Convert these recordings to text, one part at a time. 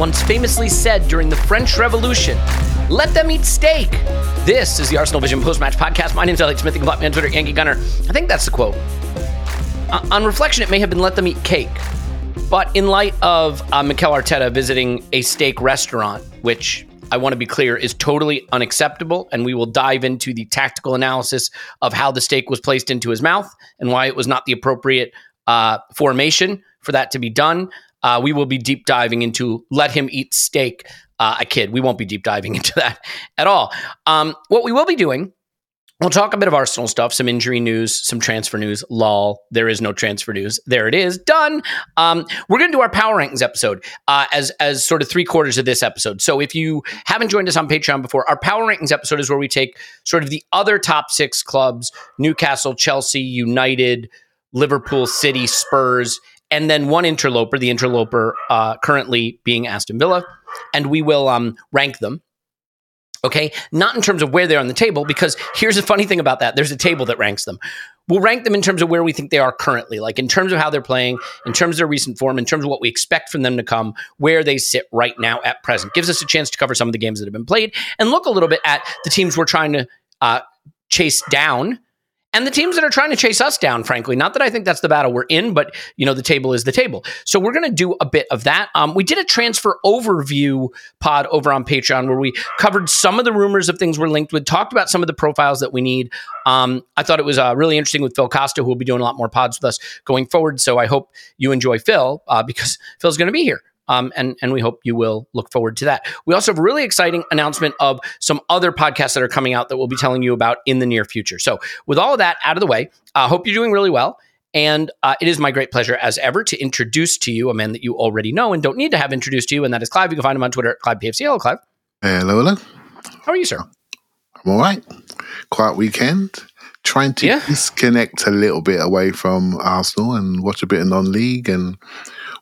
Once famously said during the French Revolution, let them eat steak. This is the Arsenal Vision post match podcast. My name's Alex Smith. You can me on Twitter, Yankee Gunner. I think that's the quote. Uh, on reflection, it may have been let them eat cake. But in light of uh, Mikel Arteta visiting a steak restaurant, which I want to be clear is totally unacceptable, and we will dive into the tactical analysis of how the steak was placed into his mouth and why it was not the appropriate uh, formation for that to be done. Uh, we will be deep diving into let him eat steak. Uh, a kid. We won't be deep diving into that at all. Um, what we will be doing We'll talk a bit of Arsenal stuff, some injury news, some transfer news. Lol, there is no transfer news. There it is, done. Um, we're going to do our power rankings episode uh, as as sort of three quarters of this episode. So if you haven't joined us on Patreon before, our power rankings episode is where we take sort of the other top six clubs: Newcastle, Chelsea, United, Liverpool, City, Spurs, and then one interloper. The interloper uh, currently being Aston Villa, and we will um, rank them Okay. Not in terms of where they're on the table, because here's the funny thing about that there's a table that ranks them. We'll rank them in terms of where we think they are currently, like in terms of how they're playing, in terms of their recent form, in terms of what we expect from them to come, where they sit right now at present. Gives us a chance to cover some of the games that have been played and look a little bit at the teams we're trying to uh, chase down and the teams that are trying to chase us down, frankly. Not that I think that's the battle we're in, but you know, the table is the table. So we're going to do a bit of that. Um, we did a transfer overview pod over on Patreon where we covered some of the rumors of things we're linked with, talked about some of the profiles that we need. Um, I thought it was uh, really interesting with Phil Costa, who will be doing a lot more pods with us going forward. So I hope you enjoy Phil uh, because Phil's going to be here. Um, and and we hope you will look forward to that. We also have a really exciting announcement of some other podcasts that are coming out that we'll be telling you about in the near future. So with all of that out of the way, I uh, hope you're doing really well. And uh, it is my great pleasure, as ever, to introduce to you a man that you already know and don't need to have introduced to you, and that is Clive. You can find him on Twitter at ClivePFC. Hello, Clive. Hello, hello. How are you, sir? I'm all right. Quiet weekend. Trying to Yeah. disconnect a little bit away from Arsenal and watch a bit of non-league and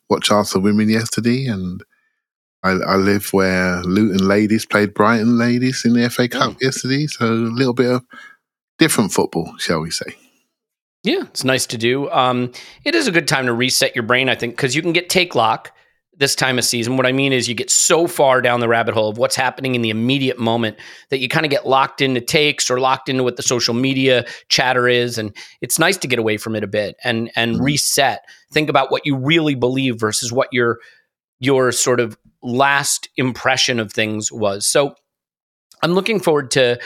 watch Arsenal women yesterday. And I, I live where Luton ladies played Brighton ladies in the FA Cup yesterday. So a little bit of different football, shall we say? Yeah, it's nice to do. Um, it is a good time to reset your brain, I think, because you can get take lock this time of season. What I mean is, you get so far down the rabbit hole of what's happening in the immediate moment that you kind of get locked into takes or locked into what the social media chatter is, and it's nice to get away from it a bit and and reset. Think about what you really believe versus what your your sort of last impression of things was. So, I'm looking forward to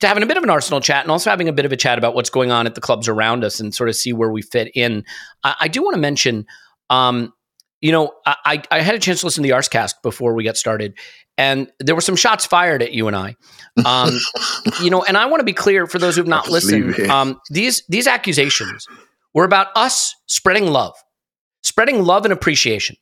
to having a bit of an Arsenal chat and also having a bit of a chat about what's going on at the clubs around us and sort of see where we fit in. I, I do want to mention, um, you know, I, I had a chance to listen to the Arscast before we got started, and there were some shots fired at you and I. Um, you know, and I want to be clear for those who've not I'll just leave listened. Um, these these accusations were about us spreading love, spreading love and appreciation.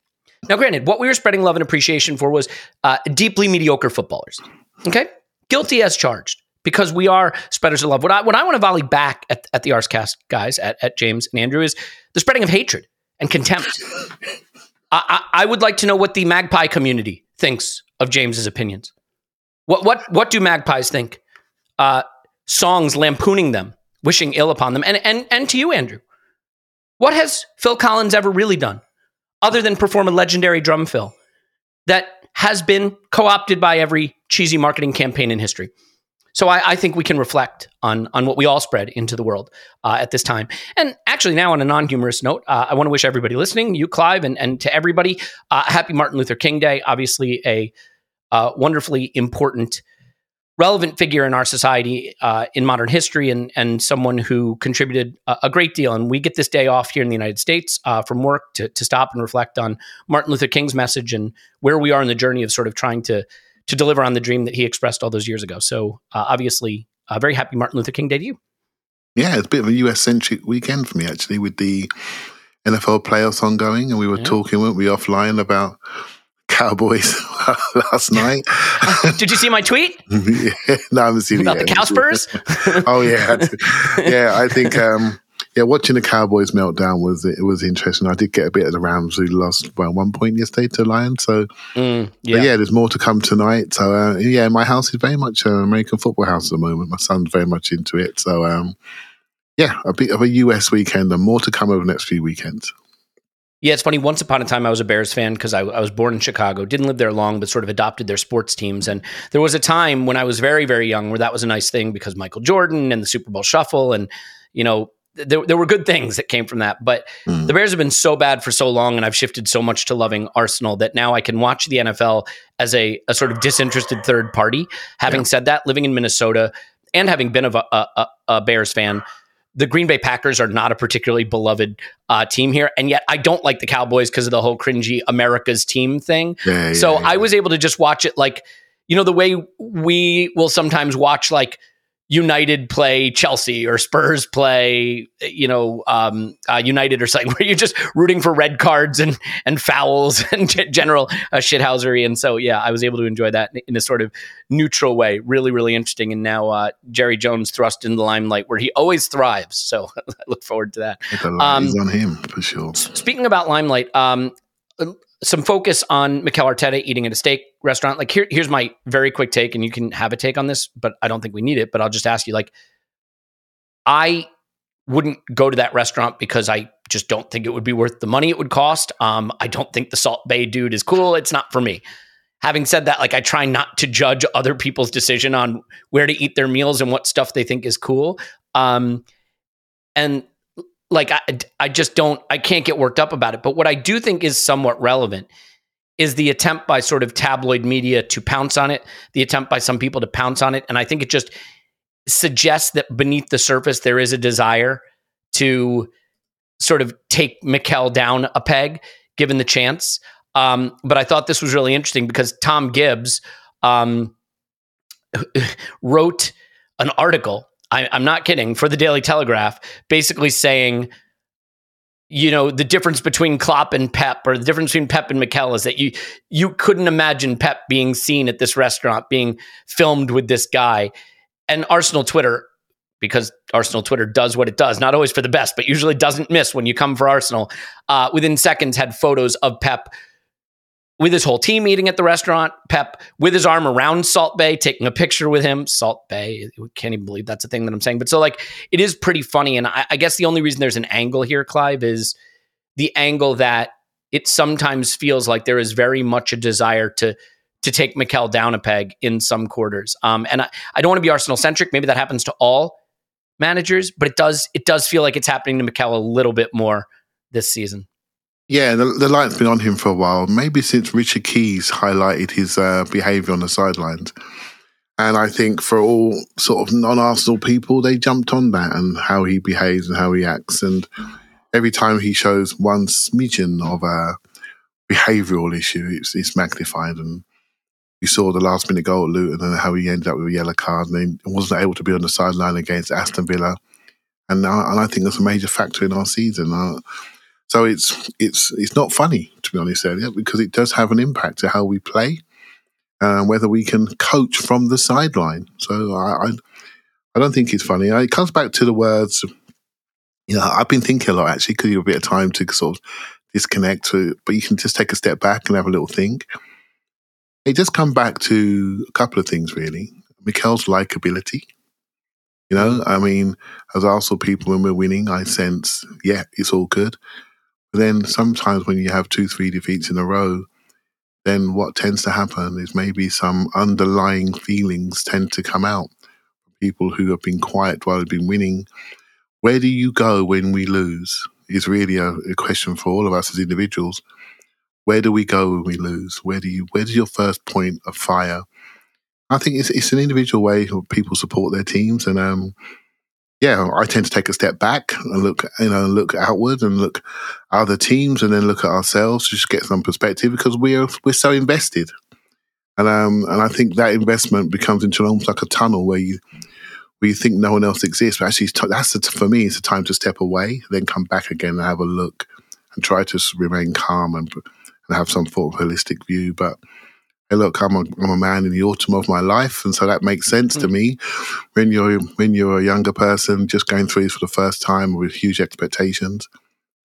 Now, granted, what we were spreading love and appreciation for was uh, deeply mediocre footballers. Okay, guilty as charged because we are spreaders of love. What I what I want to volley back at, at the Arscast guys at, at James and Andrew is the spreading of hatred and contempt. I, I, I would like to know what the magpie community thinks of James's opinions. What what what do magpies think? Uh, songs lampooning them, wishing ill upon them, and and and to you, Andrew. What has Phil Collins ever really done other than perform a legendary drum fill that has been co opted by every cheesy marketing campaign in history? So I, I, think we can reflect on on what we all spread into the world uh, at this time. And actually, now on a non humorous note, uh, I want to wish everybody listening, you, Clive, and, and to everybody, uh, happy Martin Luther King Day. Obviously, a uh, wonderfully important relevant figure in our society uh, in modern history and, and someone who contributed a, a, great deal. And we get this day off here in the United States uh, from work to, to stop and reflect on Martin Luther King's message and where we are in the journey of sort of trying to, to deliver on the dream that he expressed all those years ago. So uh, obviously, a very happy Martin Luther King Day to you. Yeah, it's a bit of a US centric weekend for me, actually, with the NFL playoffs ongoing. And we were yeah. talking, weren't we, offline about Cowboys last night. Did you see my tweet? yeah, no, I haven't seen about it the Cowspurs. oh yeah, yeah. I think um, yeah, watching the Cowboys meltdown was it was interesting. I did get a bit of the Rams who lost by one point yesterday to Lions. So mm, yeah. yeah, there's more to come tonight. So uh, yeah, my house is very much an American football house at the moment. My son's very much into it. So um, yeah, a bit of a US weekend and more to come over the next few weekends. Yeah, it's funny. Once upon a time, I was a Bears fan because I, I, was born in Chicago. Didn't live there long, but sort of adopted their sports teams. And there was a time when I was very, very young where that was a nice thing because Michael Jordan and the Super Bowl Shuffle, and you know, there, there were good things that came from that. But mm. the Bears have been so bad for so long, and I've shifted so much to loving Arsenal that now I can watch the NFL as a, a sort of disinterested third party. Having yeah. said that, living in Minnesota and having been a, a, a Bears fan the Green Bay Packers are not a particularly beloved uh, team here, and yet I don't like the Cowboys because of the whole cringy America's team thing. Yeah, so yeah, I was able to just watch it like you know the way we will sometimes watch like United play Chelsea or Spurs play, you know, um, uh, United or something, where you're just rooting for red cards and and fouls and general uh, shithousery. And so, yeah, I was able to enjoy that in a sort of neutral way. Really, really interesting. And now uh, Jerry Jones thrust in the limelight where he always thrives. So I look forward to that. Um, on him for sure. Speaking about limelight, um, some focus on Mikel Arteta eating at a steak restaurant. Like here, here's my very quick take, and you can have a take on this, but I don't think we need it. But I'll just ask you, like, I wouldn't go to that restaurant because I just don't think it would be worth the money it would cost. Um, I don't think the Salt Bae dude is cool. It's not for me. Having said that, like I try not to judge other people's decision on where to eat their meals and what stuff they think is cool. Um, and like I, I just don't I can't get worked up about it. But what I do think is somewhat relevant is the attempt by sort of tabloid media to pounce on it, the attempt by some people to pounce on it, and I think it just suggests that beneath the surface there is a desire to sort of take Mikel down a peg, given the chance. Um, but I thought this was really interesting because Tom Gibbs um, wrote an article I, I'm not kidding, for the Daily Telegraph, basically saying, you know, the difference between Klopp and Pep, or the difference between Pep and Mikel, is that you you couldn't imagine Pep being seen at this restaurant, being filmed with this guy, and Arsenal Twitter. Because Arsenal Twitter does what it does, not always for the best, but usually doesn't miss when you come for Arsenal. Uh, within seconds, had photos of Pep with his whole team eating at the restaurant, Pep with his arm around Salt Bae, taking a picture with him. Salt Bae, can't even believe that's a thing that I'm saying. But so, like, it is pretty funny. And I, I guess the only reason there's an angle here, Clive, is the angle that it sometimes feels like there is very much a desire to to take Mikel down a peg in some quarters. Um, and I, I don't want to be Arsenal centric. Maybe that happens to all managers, but it does it does feel like it's happening to Mikel a little bit more this season. Yeah, the, the light's been on him for a while. Maybe since Richard Keys highlighted his uh, behaviour on the sidelines. And I think for all sort of non Arsenal people, they jumped on that and how he behaves and how he acts. And every time he shows one smidgen of a behavioural issue, it's, it's magnified. And you saw the last minute goal at Luton and how he ended up with a yellow card and he wasn't able to be on the sideline against Aston Villa. And, uh, and I think that's a major factor in our season. So it's it's it's not funny to be honest, Elliot, because it does have an impact to how we play. Uh, and whether we can coach from the sideline. So I, I, I don't think it's funny. Uh, it comes back to the words. You know, I've been thinking a lot actually because you have a bit of time to sort of disconnect to, but you can just take a step back and have a little think. It just come back to a couple of things really. Mikel's likability. You know, I mean, as Arsenal people, when we're winning, I sense, yeah, it's all good. But then sometimes when you have two, three defeats in a row, then what tends to happen is maybe some underlying feelings tend to come out. People who have been quiet while they've been winning. Where do you go when we lose? Is really a, a question for all of us as individuals. Where do we go when we lose? Where do you? Where's your first point of fire? I think it's it's an individual way people support their teams, and um, yeah, I tend to take a step back and look, you know, look outward and look at other teams, and then look at ourselves to just get some perspective because we're we're so invested, and um, and I think that investment becomes into almost like a tunnel where you where you think no one else exists, but actually that's for me, it's a time to step away, then come back again and have a look, and try to remain calm and and have some sort of holistic view, but hey, look, I'm a, I'm a man in the autumn of my life, and so that makes sense to mm. me. When you're when you're a younger person just going through this for the first time with huge expectations,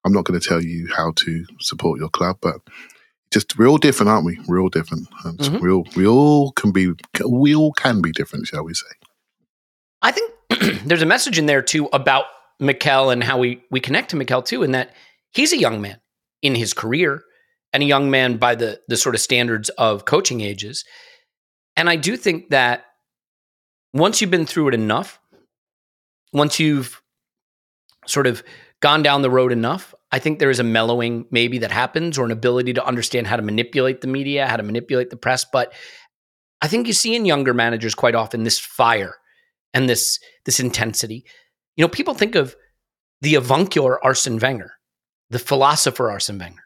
I'm not going to tell you how to support your club, but just we're all different, aren't we? We're all different. Mm-hmm. We all we all can be we all can be different, shall we say? I think there's a message in there too about Mikel and how we we connect to Mikel too, in that he's a young man in his career and a young man by the the sort of standards of coaching ages. And I do think that once you've been through it enough, once you've sort of gone down the road enough, I think there is a mellowing maybe that happens or an ability to understand how to manipulate the media, how to manipulate the press. But I think you see in younger managers quite often this fire and this this intensity. You know, people think of the avuncular Arsene Wenger, the philosopher Arsene Wenger.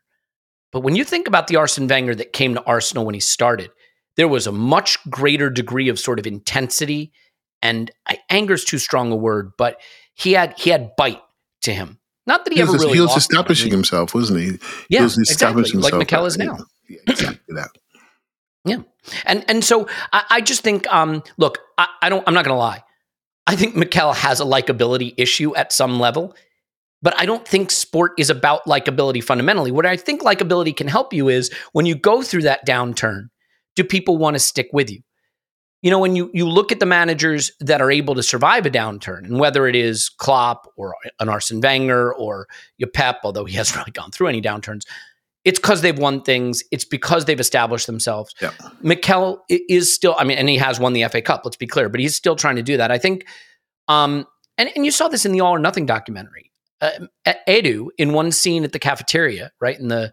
But when you think about the Arsene Wenger that came to Arsenal when he started, there was a much greater degree of sort of intensity and anger is too strong a word, but he had he had bite to him. Not that he, he ever was, really he was establishing him. himself, wasn't he? Yeah, he was establishing exactly. like Mikel is now. Yeah, exactly that. Yeah, and and so I, I just think, um, look, I, I don't. I'm not going to lie. I think Mikel has a likability issue at some level. But I don't think sport is about likability fundamentally. What I think likability can help you is when you go through that downturn, do people want to stick with you? You know, when you you look at the managers that are able to survive a downturn, and whether it is Klopp or an Arsene Wenger or your Pep, although he hasn't really gone through any downturns, it's because they've won things. It's because they've established themselves. Yeah. Mikel is still, I mean, and he has won the FA Cup. Let's be clear, but he's still trying to do that. I think, um, and and you saw this in the All or Nothing documentary uh, Edu in one scene at the cafeteria, right in the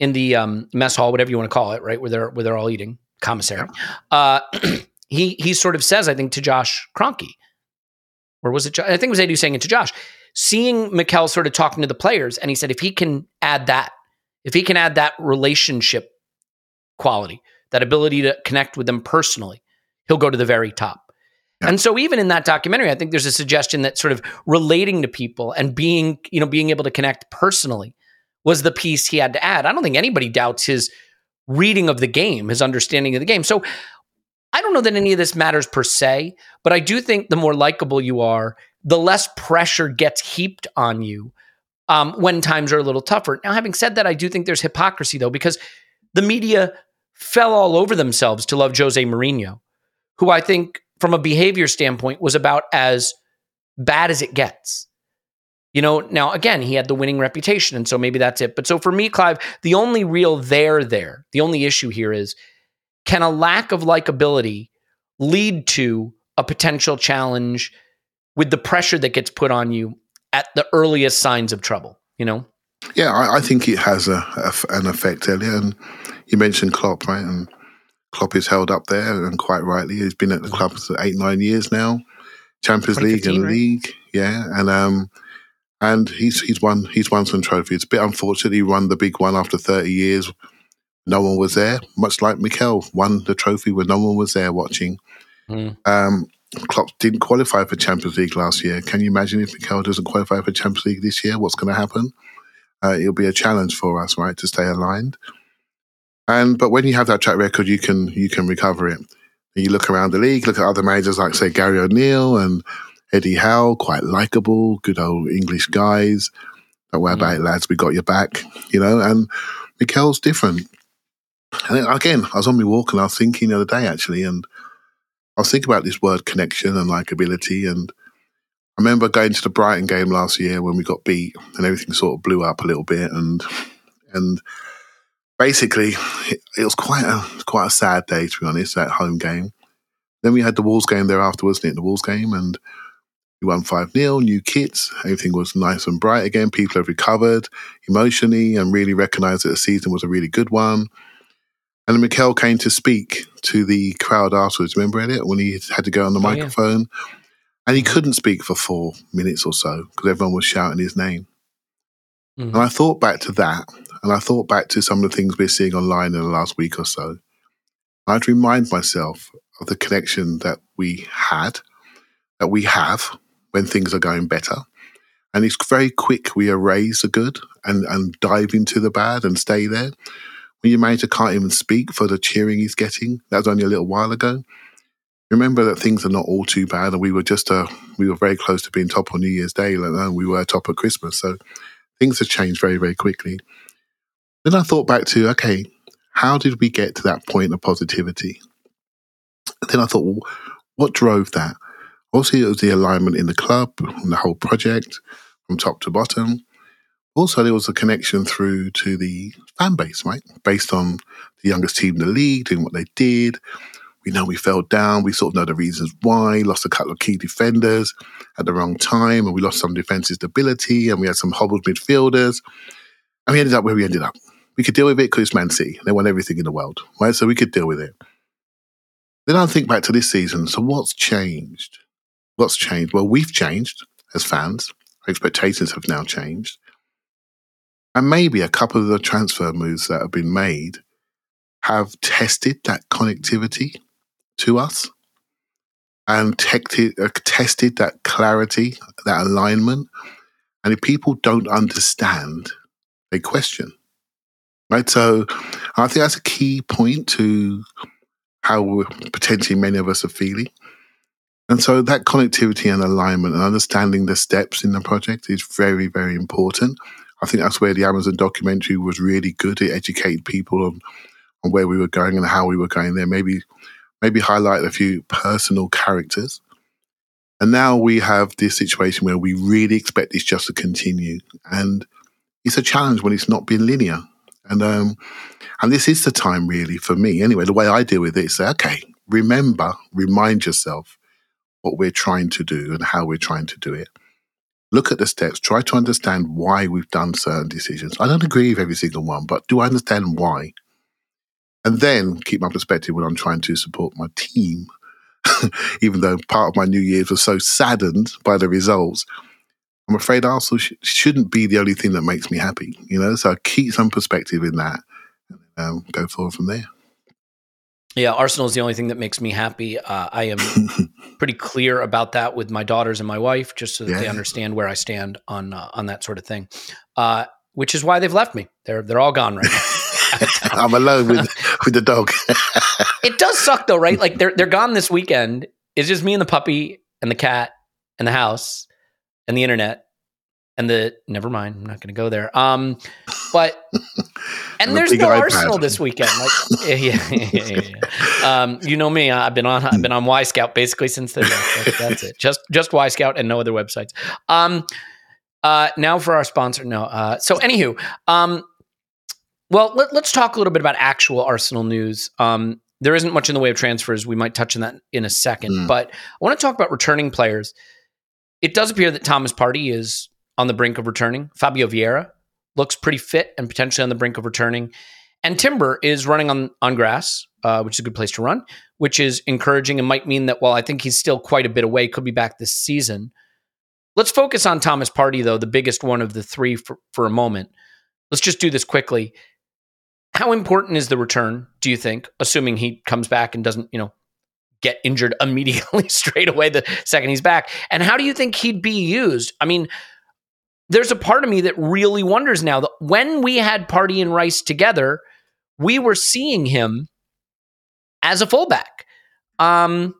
in the um, mess hall, whatever you want to call it, right where they're where they're all eating commissary. Uh, he he sort of says, I think, to Josh Kroenke, or was it? I think it was Edu saying it to Josh, seeing Mikel sort of talking to the players, and he said, if he can add that, if he can add that relationship quality, that ability to connect with them personally, he'll go to the very top. And so even in that documentary, I think there's a suggestion that sort of relating to people and being, you know, being able to connect personally was the piece he had to add. I don't think anybody doubts his reading of the game, his understanding of the game. So I don't know that any of this matters per se, but I do think the more likable you are, the less pressure gets heaped on you um, when times are a little tougher. Now, having said that, I do think there's hypocrisy though, because the media fell all over themselves to love Jose Mourinho, who I think from a behavior standpoint was about as bad as it gets. You know, now again, he had the winning reputation, and so maybe that's it. But so for me, Clive, the only real there there, the only issue here is can a lack of likability lead to a potential challenge with the pressure that gets put on you at the earliest signs of trouble, you know? Yeah, I, I think it has a, a, an effect, Elliot. And you mentioned Klopp, right? And Klopp is held up there, and quite rightly. He's been at the club for eight, nine years now. Champions League and right? League, yeah, and um, and he's he's won he's won some trophies. A bit unfortunate he won the big one after thirty years. No one was there, much like Mikel won the trophy when no one was there watching. Mm. Um, Klopp didn't qualify for Champions League last year. Can you imagine if Mikel doesn't qualify for Champions League this year? What's going to happen? Uh, it'll be a challenge for us, right, to stay aligned. And but when you have that track record, you can you can recover it. And you look around the league, look at other managers like say Gary O'Neill and Eddie Howe, quite likable, good old English guys. Don't worry hmm. about it, lads. We got your back, you know. And Mikel's different. And again, I was on my walk and I was thinking the other day actually, and I was thinking about this word connection and likability. And I remember going to the Brighton game last year when we got beat and everything sort of blew up a little bit. And and basically, it, it was quite a quite a sad day to be honest. That home game. Then we had the Wolves game there afterwards, wasn't it? The Wolves game, and we won 5 0, new kits. Everything was nice and bright again. People have recovered emotionally and really recognized that the season was a really good one. And then Mikel came to speak to the crowd afterwards. Remember, Elliot, when he had to go on the Oh, yeah. microphone? And he couldn't speak for four minutes or so because everyone was shouting his name. Mhm. And I thought back to that, and I thought back to some of the things we're seeing online in the last week or so. I had to remind myself of the connection that we had, that we have when things are going better. And it's very quick we erase the good and, and dive into the bad and stay there. When your manager can't even speak for the cheering he's getting, that was only a little while ago. Remember that things are not all too bad, and we were just uh, we were very close to being top on New Year's Day, and we were top at Christmas. So things have changed very, very quickly. Then I thought back to, okay, how did we get to that point of positivity? Then I thought, well, what drove that? Obviously, it was the alignment in the club and the whole project from top to bottom. Also, there was a connection through to the fan base, right? Based on the youngest team in the league, doing what they did. We know we fell down. We sort of know the reasons why. Lost a couple of key defenders at the wrong time, and we lost some defensive stability, and we had some hobbled midfielders. And we ended up where we ended up. We could deal with it because it's Man City. They won everything in the world, right? So we could deal with it. Then I think back to this season. So what's changed? What's changed? Well, we've changed as fans. Our expectations have now changed. And maybe a couple of the transfer moves that have been made have tested that connectivity to us and tested, uh, tested that clarity, that alignment. And if people don't understand, they question. Right. So I think that's a key point to how potentially many of us are feeling. And so that connectivity and alignment and understanding the steps in the project is very, very important. I think that's where the Amazon documentary was really good. It educated people on, on where we were going and how we were going there. Maybe maybe highlight a few personal characters. And now we have this situation where we really expect this just to continue. And it's a challenge when it's not been linear. And um, and this is the time really for me, anyway, the way I deal with it is say, okay, remember, remind yourself what we're trying to do and how we're trying to do it. Look at the steps, try to understand why we've done certain decisions. I don't agree with every single one, but do I understand why? And then keep my perspective when I'm trying to support my team. Even though part of my New Year's was so saddened by the results, I'm afraid Arsenal sh- shouldn't be the only thing that makes me happy, you know? So I keep some perspective in that and um, go forward from there. Yeah, Arsenal is the only thing that makes me happy. Uh, I am pretty clear about that with my daughters and my wife, just so that they understand where I stand on uh, on that sort of thing. Uh, which is why they've left me. They're they're all gone right now. I'm alone with, with the dog. it does suck though, right? Like they're they're gone this weekend. It's just me and the puppy and the cat and the house and the internet and the never mind. I'm not going to go there. Um, but and, And there's big no. Arsenal this weekend. Like, yeah, yeah, yeah, yeah. Um, you know me. I've been on I've been on Y Scout basically since then. That's, that's it. Just just Y Scout and no other websites. Um, uh, now for our sponsor. No. Uh, so anywho, um, well, let, let's talk a little bit about actual Arsenal news. Um, there isn't much in the way of transfers. We might touch on that in a second, Mm. but I want to talk about returning players. It does appear that Thomas Partey is on the brink of returning. Fabio Vieira looks pretty fit and potentially on the brink of returning. And Timber is running on on grass, uh, which is a good place to run, which is encouraging and might mean that while I think he's still quite a bit away, could be back this season. Let's focus on Thomas Partey, though, the biggest one of the three for, for a moment. Let's just do this quickly. How important is the return, do you think, assuming he comes back and doesn't, you know, get injured immediately straight away the second he's back? And how do you think he'd be used? I mean, there's a part of me that really wonders now that when we had Partey and Rice together, we were seeing him as a fullback. Um,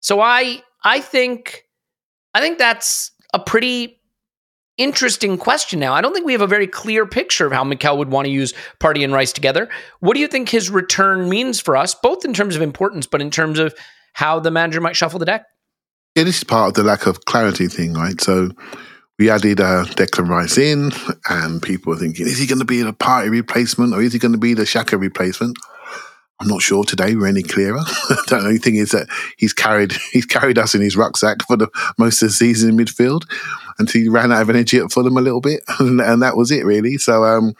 so I I think I think that's a pretty interesting question now. I don't think we have a very clear picture of how Mikel would want to use Partey and Rice together. What do you think his return means for us, both in terms of importance, but in terms of how the manager might shuffle the deck? Yeah, this is part of the lack of clarity thing, right? So we added uh, Declan Rice in, and people were thinking, is he going to be the Partey replacement or is he going to be the Shaka replacement? I'm not sure today we're any clearer. the only thing is that he's carried he's carried us in his rucksack for the most of the season in midfield until he ran out of energy at Fulham a little bit, and, and that was it really. So um,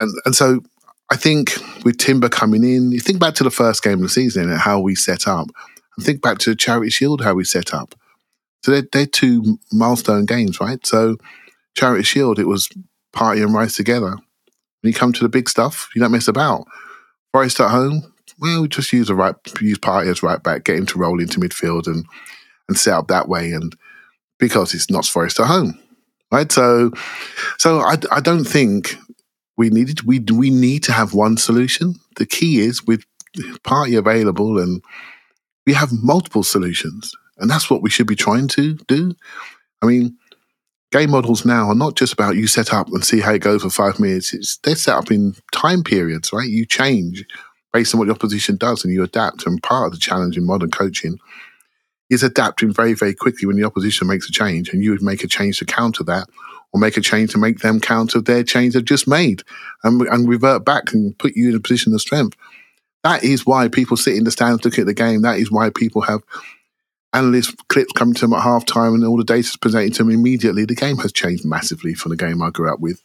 and and so I think with Timber coming in, you think back to the first game of the season and how we set up, and think back to Charity Shield how we set up. So they're, they're two milestone games, right? So Charity Shield, it was Partey and Rice together. When you come to the big stuff, you don't mess about. Forest at home, well, we just use a right use Partey as right back, get him to roll into midfield and and set up that way. And because it's not Forest at home, right? So, so I, I don't think we needed we we need to have one solution. The key is with Partey available, and we have multiple solutions, and that's what we should be trying to do. I mean, game models now are not just about you set up and see how it goes for five minutes. It's, they're set up in time periods, right? You change based on what the opposition does and you adapt. And part of the challenge in modern coaching is adapting very, very quickly when the opposition makes a change and you would make a change to counter that or make a change to make them counter their change they've just made and, and revert back and put you in a position of strength. That is why people sit in the stands looking at the game. That is why people have analyst clips coming to them at halftime and all the data is presented to them immediately. The game has changed massively from the game I grew up with.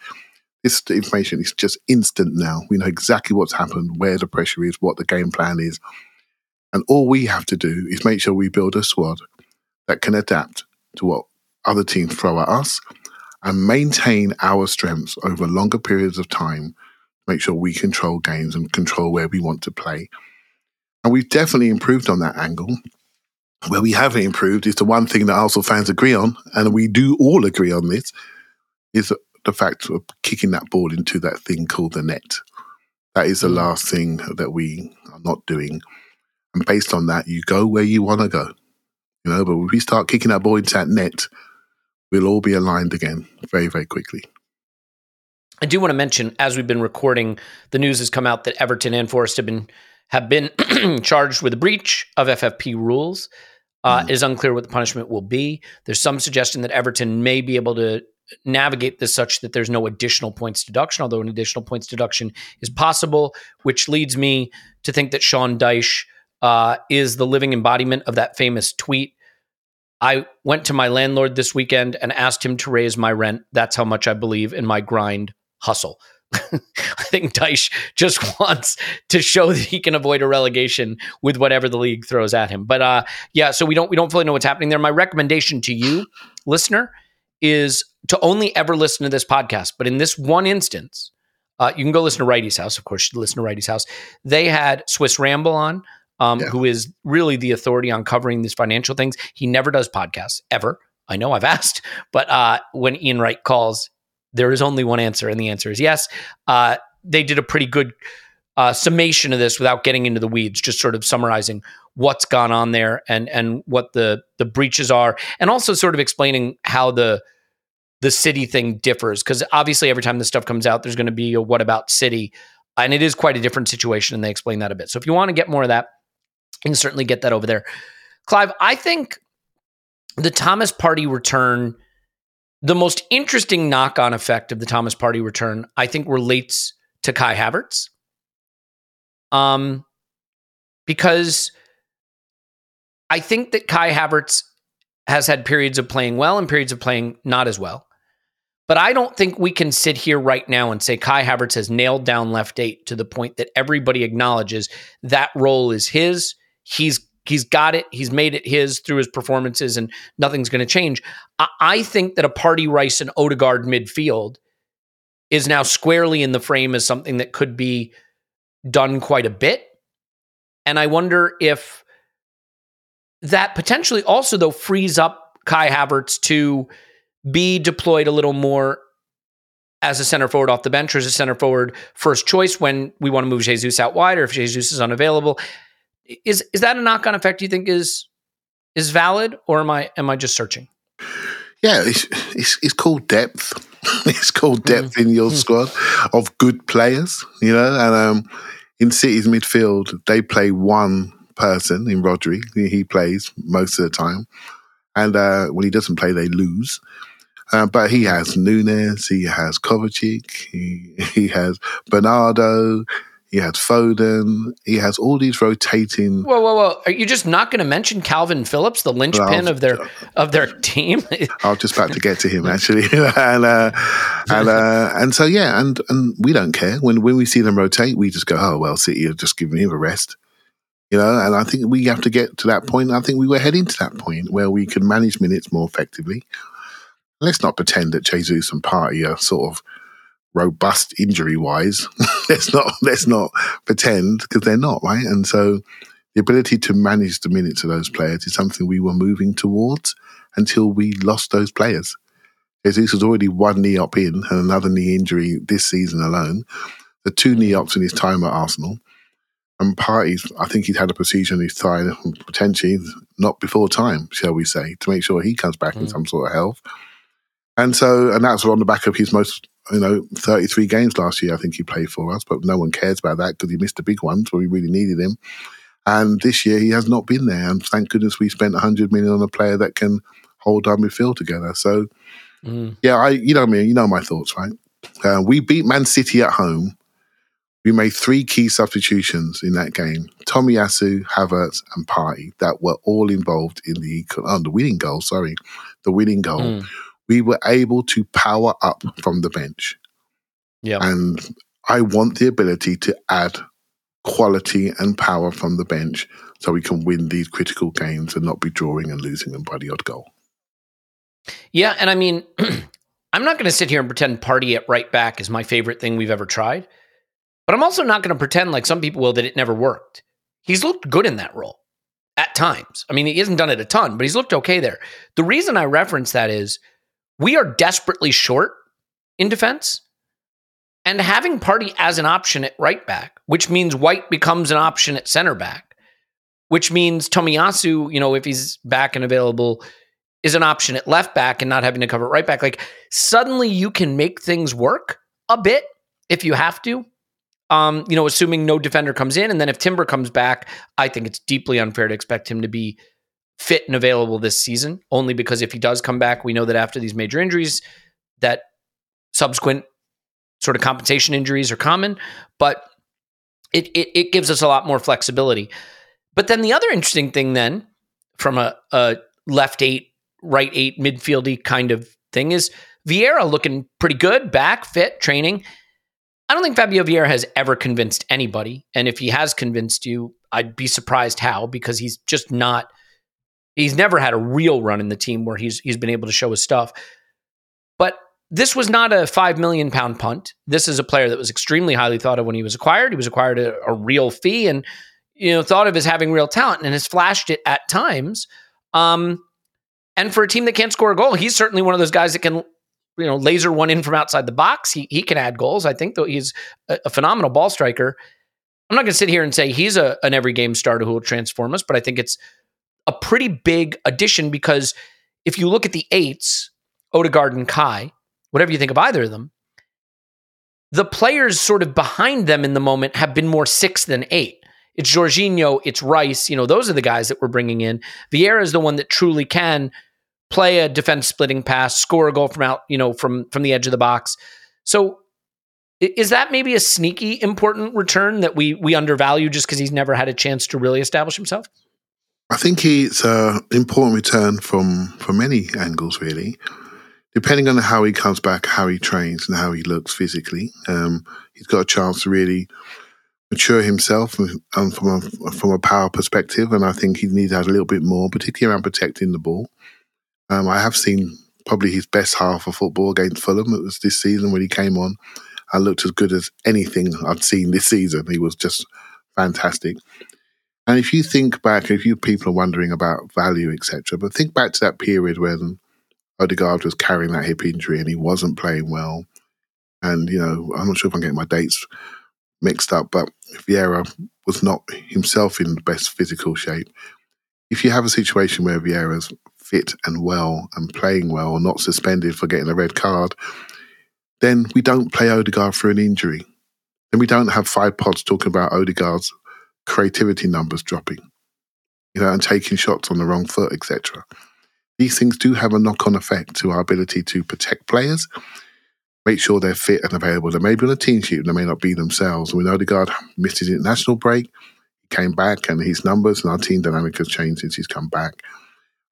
This information is just instant now. We know exactly what's happened, where the pressure is, what the game plan is. And all we have to do is make sure we build a squad that can adapt to what other teams throw at us and maintain our strengths over longer periods of time. Make sure we control games and control where we want to play. And we've definitely improved on that angle where we haven't improved is the one thing that Arsenal fans agree on, and we do all agree on this, is the fact of kicking that ball into that thing called the net. That is the mm. last thing that we are not doing. And based on that, you go where you want to go. You know, but if we start kicking that ball into that net, we'll all be aligned again very, very quickly. I do want to mention, as we've been recording, the news has come out that Everton and Forest have been have been charged with a breach of FFP rules. Uh, mm. It is unclear what the punishment will be. There's some suggestion that Everton may be able to navigate this such that there's no additional points deduction, although an additional points deduction is possible, which leads me to think that Sean Dyche uh, is the living embodiment of that famous tweet. I went to my landlord this weekend and asked him to raise my rent. That's how much I believe in my grind hustle. I think Dyche just wants to show that he can avoid a relegation with whatever the league throws at him. But uh, yeah, so we don't we don't fully know what's happening there. My recommendation to you, listener, is to only ever listen to this podcast. But in this one instance, uh, you can go listen to Wrighty's House. Of course, you listen to Wrighty's House. They had Swiss Ramble on, um, yeah. who is really the authority on covering these financial things. He never does podcasts ever. I know I've asked, but uh, when Ian Wright calls, there is only one answer, and the answer is yes. Uh, they did a pretty good uh, summation of this without getting into the weeds, just sort of summarizing what's gone on there and and what the the breaches are, and also sort of explaining how the the city thing differs because obviously every time this stuff comes out, there's going to be a what about city, and it is quite a different situation, and they explain that a bit. So if you want to get more of that, you can certainly get that over there. Clive, I think the Thomas Partey return the most interesting knock on effect of the Thomas Partey return, I think, relates to Kai Havertz. Um, because I think that Kai Havertz has had periods of playing well and periods of playing not as well. But I don't think we can sit here right now and say Kai Havertz has nailed down left eight to the point that everybody acknowledges that role is his. He's he's got it. He's made it his through his performances, and nothing's going to change. I, I, think that a Partey Rice and Odegaard midfield is now squarely in the frame as something that could be done quite a bit. And I wonder if that potentially also, though, frees up Kai Havertz to be deployed a little more as a center forward off the bench or as a center forward first choice when we want to move Jesus out wide or if Jesus is unavailable. Is is that a knock on effect Do you think is is valid or am I am I just searching? Yeah, it's it's, it's called depth. it's called depth mm. in your mm. squad of good players, you know. And um, in City's midfield, they play one person in Rodri. He plays most of the time, and uh, when he doesn't play, they lose. Uh, but he has Nunes, he has Kovacic, he, he has Bernardo, he has Foden, he has all these rotating. Whoa, whoa, whoa! Are you just not going to mention Kalvin Phillips, the linchpin of their of their team? I was just about to get to him actually, and uh, and uh, and so yeah, and and we don't care when when we see them rotate, we just go, oh well, City are just giving him a rest. You know, and I think we have to get to that point. I think we were heading to that point where we could manage minutes more effectively let's not pretend that Jesus and Partey are sort of robust injury wise. let's not let's not pretend because they're not right. And so the ability to manage the minutes of those players is something we were moving towards until we lost those players. Jesus was already one knee up in and another knee injury this season alone. The two knee ups in his time at Arsenal. And Partey's, I think he's had a procedure on his thigh, potentially not before time, shall we say, to make sure he comes back mm. in some sort of health. And so, and that's on the back of his most, you know, 33 games last year, I think he played for us, but no one cares about that because he missed the big ones where we really needed him. And this year he has not been there. And thank goodness we spent 100 million on a player that can hold our midfield together. So, mm. yeah, I, you know me, you know my thoughts, right? Uh, we beat Man City at home. We made three key substitutions in that game: Tomiyasu, Havertz, and Partey, that were all involved in the oh, the winning goal. Sorry, the winning goal. Mm we were able to power up from the bench. Yeah. And I want the ability to add quality and power from the bench so we can win these critical games and not be drawing and losing them by the odd goal. Yeah, and I mean, I'm not going to sit here and pretend Partey at right back is my favorite thing we've ever tried, but I'm also not going to pretend like some people will that it never worked. He's looked good in that role at times. I mean, he hasn't done it a ton, but he's looked okay there. The reason I reference that is we are desperately short in defense. And having Partey as an option at right back, which means White becomes an option at center back, which means Tomiyasu, you know, if he's back and available, is an option at left back and not having to cover right back. Like suddenly you can make things work a bit if you have to. Um, you know, assuming no defender comes in, and then if Timber comes back, I think it's deeply unfair to expect him to be fit and available this season, only because if he does come back, we know that after these major injuries, that subsequent sort of compensation injuries are common, but it, it, it gives us a lot more flexibility. But then the other interesting thing then from a, a left eight, right eight, midfieldy kind of thing is Vieira looking pretty good, back, fit, training. I don't think Fabio Vieira has ever convinced anybody. And if he has convinced you, I'd be surprised how, because he's just not He's never had a real run in the team where he's he's been able to show his stuff. But this was not a five million pound punt. This is a player that was extremely highly thought of when he was acquired. He was acquired at a real fee and you know thought of as having real talent and has flashed it at times. Um, and for a team that can't score a goal, he's certainly one of those guys that can you know laser one in from outside the box. He he can add goals. I think though he's a, a phenomenal ball striker. I'm not going to sit here and say he's a, an every game starter who will transform us, but I think it's a pretty big addition because if you look at the eights, Odegaard and Kai, whatever you think of either of them, the players sort of behind them in the moment have been more six than eight. It's Jorginho, it's Rice, you know, those are the guys that we're bringing in. Vieira is the one that truly can play a defense splitting pass, score a goal from out, you know, from from the edge of the box. So is that maybe a sneaky important return that we we undervalue just because he's never had a chance to really establish himself? I think it's an important return from from many angles, really. Depending on how he comes back, how he trains, and how he looks physically, um, he's got a chance to really mature himself and from a from a power perspective. And I think he needs to add a little bit more, particularly around protecting the ball. Um, I have seen probably his best half of football against Fulham. It was this season when he came on. I looked as good as anything I'd seen this season. He was just fantastic. And if you think back, if you people are wondering about value, etc., but think back to that period when Odegaard was carrying that hip injury and he wasn't playing well. And, you know, I'm not sure if I'm getting my dates mixed up, but Vieira was not himself in the best physical shape. If you have a situation where Vieira's fit and well and playing well, or not suspended for getting a red card, then we don't play Odegaard for an injury. Then we don't have five pods talking about Odegaard's creativity numbers dropping, you know, and taking shots on the wrong foot, etc. These things do have a knock-on effect to our ability to protect players, make sure they're fit and available. They may be on a team sheet and they may not be themselves. We know Odegaard missed his international break, came back and his numbers and our team dynamic has changed since he's come back.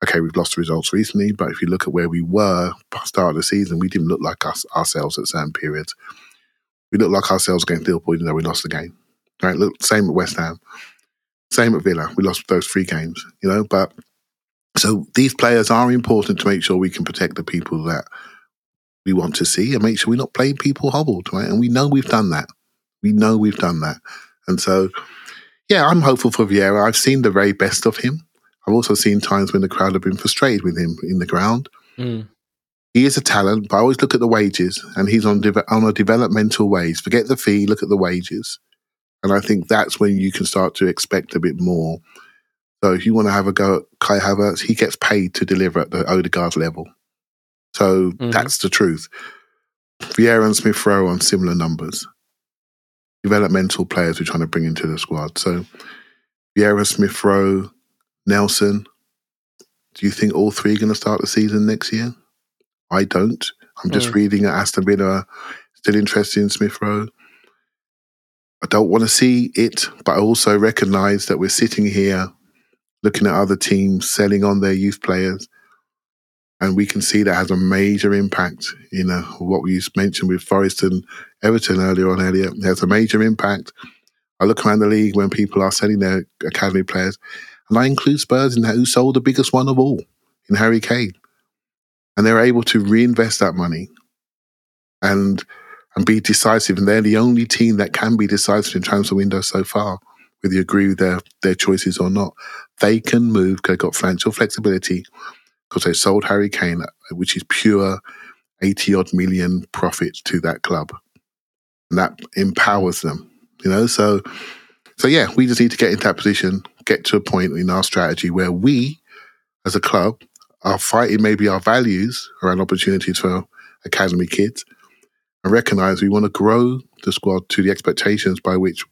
Okay, we've lost the results recently, but if you look at where we were past start of the season, we didn't look like us ourselves at certain periods. We looked like ourselves against Liverpool, even though we lost the game. Right? Look, same at West Ham, same at Villa. We lost those three games, you know. But so these players are important to make sure we can protect the people that we want to see and make sure we're not playing people hobbled, right? And we know we've done that. We know we've done that, and so yeah, I'm hopeful for Vieira. I've seen the very best of him. I've also seen times when the crowd have been frustrated with him in the ground. Mm. He is a talent, but I always look at the wages, and he's on de- on a developmental wage. Forget the fee, look at the wages, and I think that's when you can start to expect a bit more. So if you want to have a go at Kai Havertz, he gets paid to deliver at the Odegaard level. So Mhm. that's the truth. Vieira and Smith Rowe on similar numbers. Developmental players we're trying to bring into the squad. So Vieira, Smith Rowe, Nelson. Do you think all three are going to start the season next year? I don't. I'm just Mm. reading at Aston Villa, still interested in Smith Rowe. I don't want to see it, but I also recognize that we're sitting here looking at other teams selling on their youth players. And we can see that has a major impact. You know, what we mentioned with Forest and Everton earlier on it has a major impact. I look around the league when people are selling their academy players, and I include Spurs in that, who sold the biggest one of all in Harry Kane. And they're able to reinvest that money and and be decisive. And they're the only team that can be decisive in transfer windows so far, whether you agree with their, their choices or not. They can move, because they've got financial flexibility because they sold Harry Kane, which is pure 80 odd million profit to that club. And that empowers them, you know? So, so yeah, we just need to get into that position, get to a point in our strategy where we, as a club, are fighting maybe our values around opportunities for academy kids and recognize we want to grow the squad to the expectations by which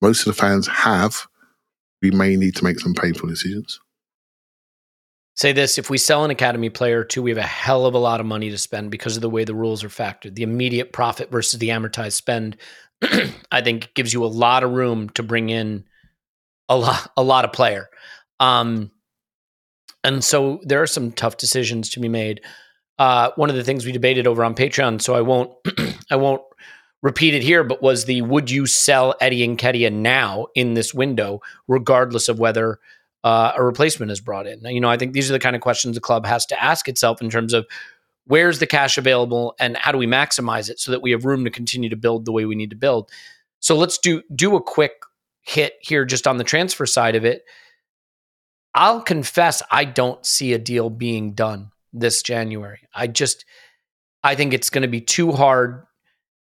most of the fans have. We may need to make some painful decisions. Say this if we sell an academy player too, we have a hell of a lot of money to spend because of the way the rules are factored. The immediate profit versus the amortized spend, I think gives you a lot of room to bring in a lot a lot of player. Um and so there are some tough decisions to be made. Uh, one of the things we debated over on Patreon, so I won't I won't repeat it here, but was the would you sell Eddie Nketiah now in this window, regardless of whether uh, a replacement is brought in? You know, I think these are the kind of questions the club has to ask itself in terms of where's the cash available and how do we maximize it so that we have room to continue to build the way we need to build. So let's do do a quick hit here just on the transfer side of it. I'll confess I don't see a deal being done this January. I just I think it's going to be too hard.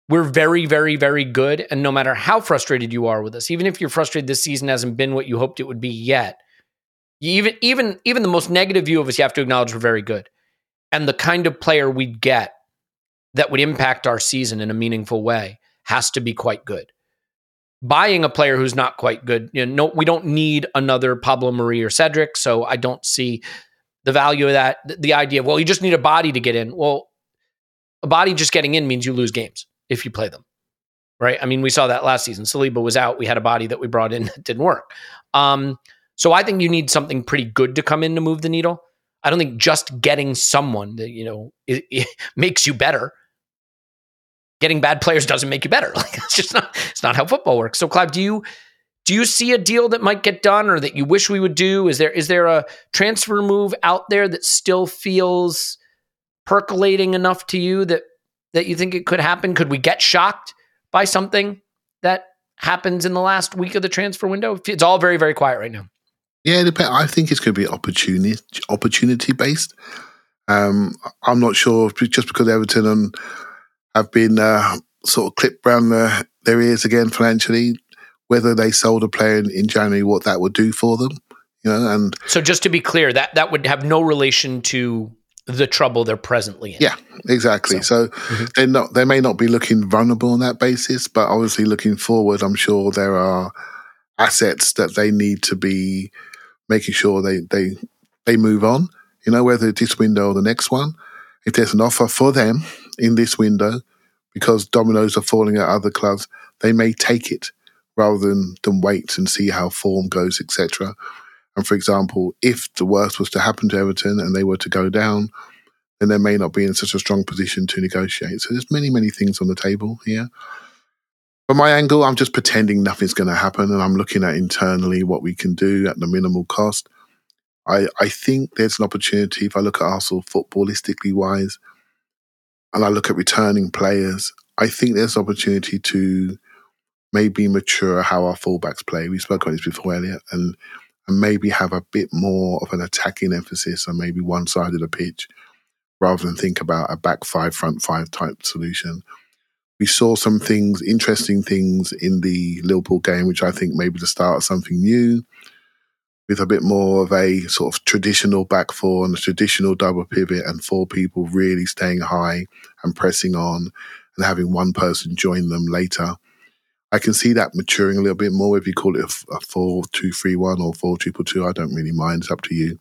We're very very very good and no matter how frustrated you are with us, even if you're frustrated this season hasn't been what you hoped it would be yet, even even even the most negative view of us you have to acknowledge we're very good. And the kind of player we'd get that would impact our season in a meaningful way has to be quite good buying a player who's not quite good. You know, no, we don't need another Pablo Marí or Cedric, so I don't see the value of that. The- idea of well, you just need a body to get in. Well, a body just getting in means you lose games if you play them, right? I mean, we saw that last season. Saliba was out. We had a body that we brought in that didn't work. Um, so I think you need something pretty good to come in to move the needle. I don't think just getting someone that you know it, it makes you better getting bad players doesn't make you better. Like it's just not it's not how football works. So Clive, do you do you see a deal that might get done or that you wish we would do? Is there is there a transfer move out there that still feels percolating enough to you that that you think it could happen? Could we get shocked by something that happens in the last week of the transfer window? It's all very very quiet right now. Yeah, I think it's going to be opportunity opportunity based. Um, I'm not sure just because Everton and have been uh, sort of clipped round their, their ears again financially. Whether they sold a player in, in January, what that would do for them, you know, and So just to be clear, that that would have no relation to the trouble they're presently in. Yeah, exactly. So, mm-hmm. they're not they may not be looking vulnerable on that basis, but obviously looking forward, I'm sure there are assets that they need to be making sure they they they move on. You know, whether it's this window or the next one. If there's an offer for them in this window, because dominoes are falling at other clubs, they may take it rather than than wait and see how form goes, etc. And for example, if the worst was to happen to Everton and they were to go down, then they may not be in such a strong position to negotiate. So there's many, many things on the table here. From my angle, I'm just pretending nothing's going to happen and I'm looking at internally what we can do at the minimal cost. I, I think there's an opportunity if I look at Arsenal footballistically wise and I look at returning players, I think there's an opportunity to maybe mature how our fullbacks play. We spoke about this before, Elliot, and and maybe have a bit more of an attacking emphasis on maybe one side of the pitch rather than think about a back five, front five type solution. We saw some things, interesting things in the Liverpool game, which I think maybe the start of something new with a bit more of a sort of traditional back four and a traditional double pivot and four people really staying high and pressing on and having one person join them later. I can see that maturing a little bit more. If you call it a, a four two three one or four triple two, I don't really mind. It's up to you.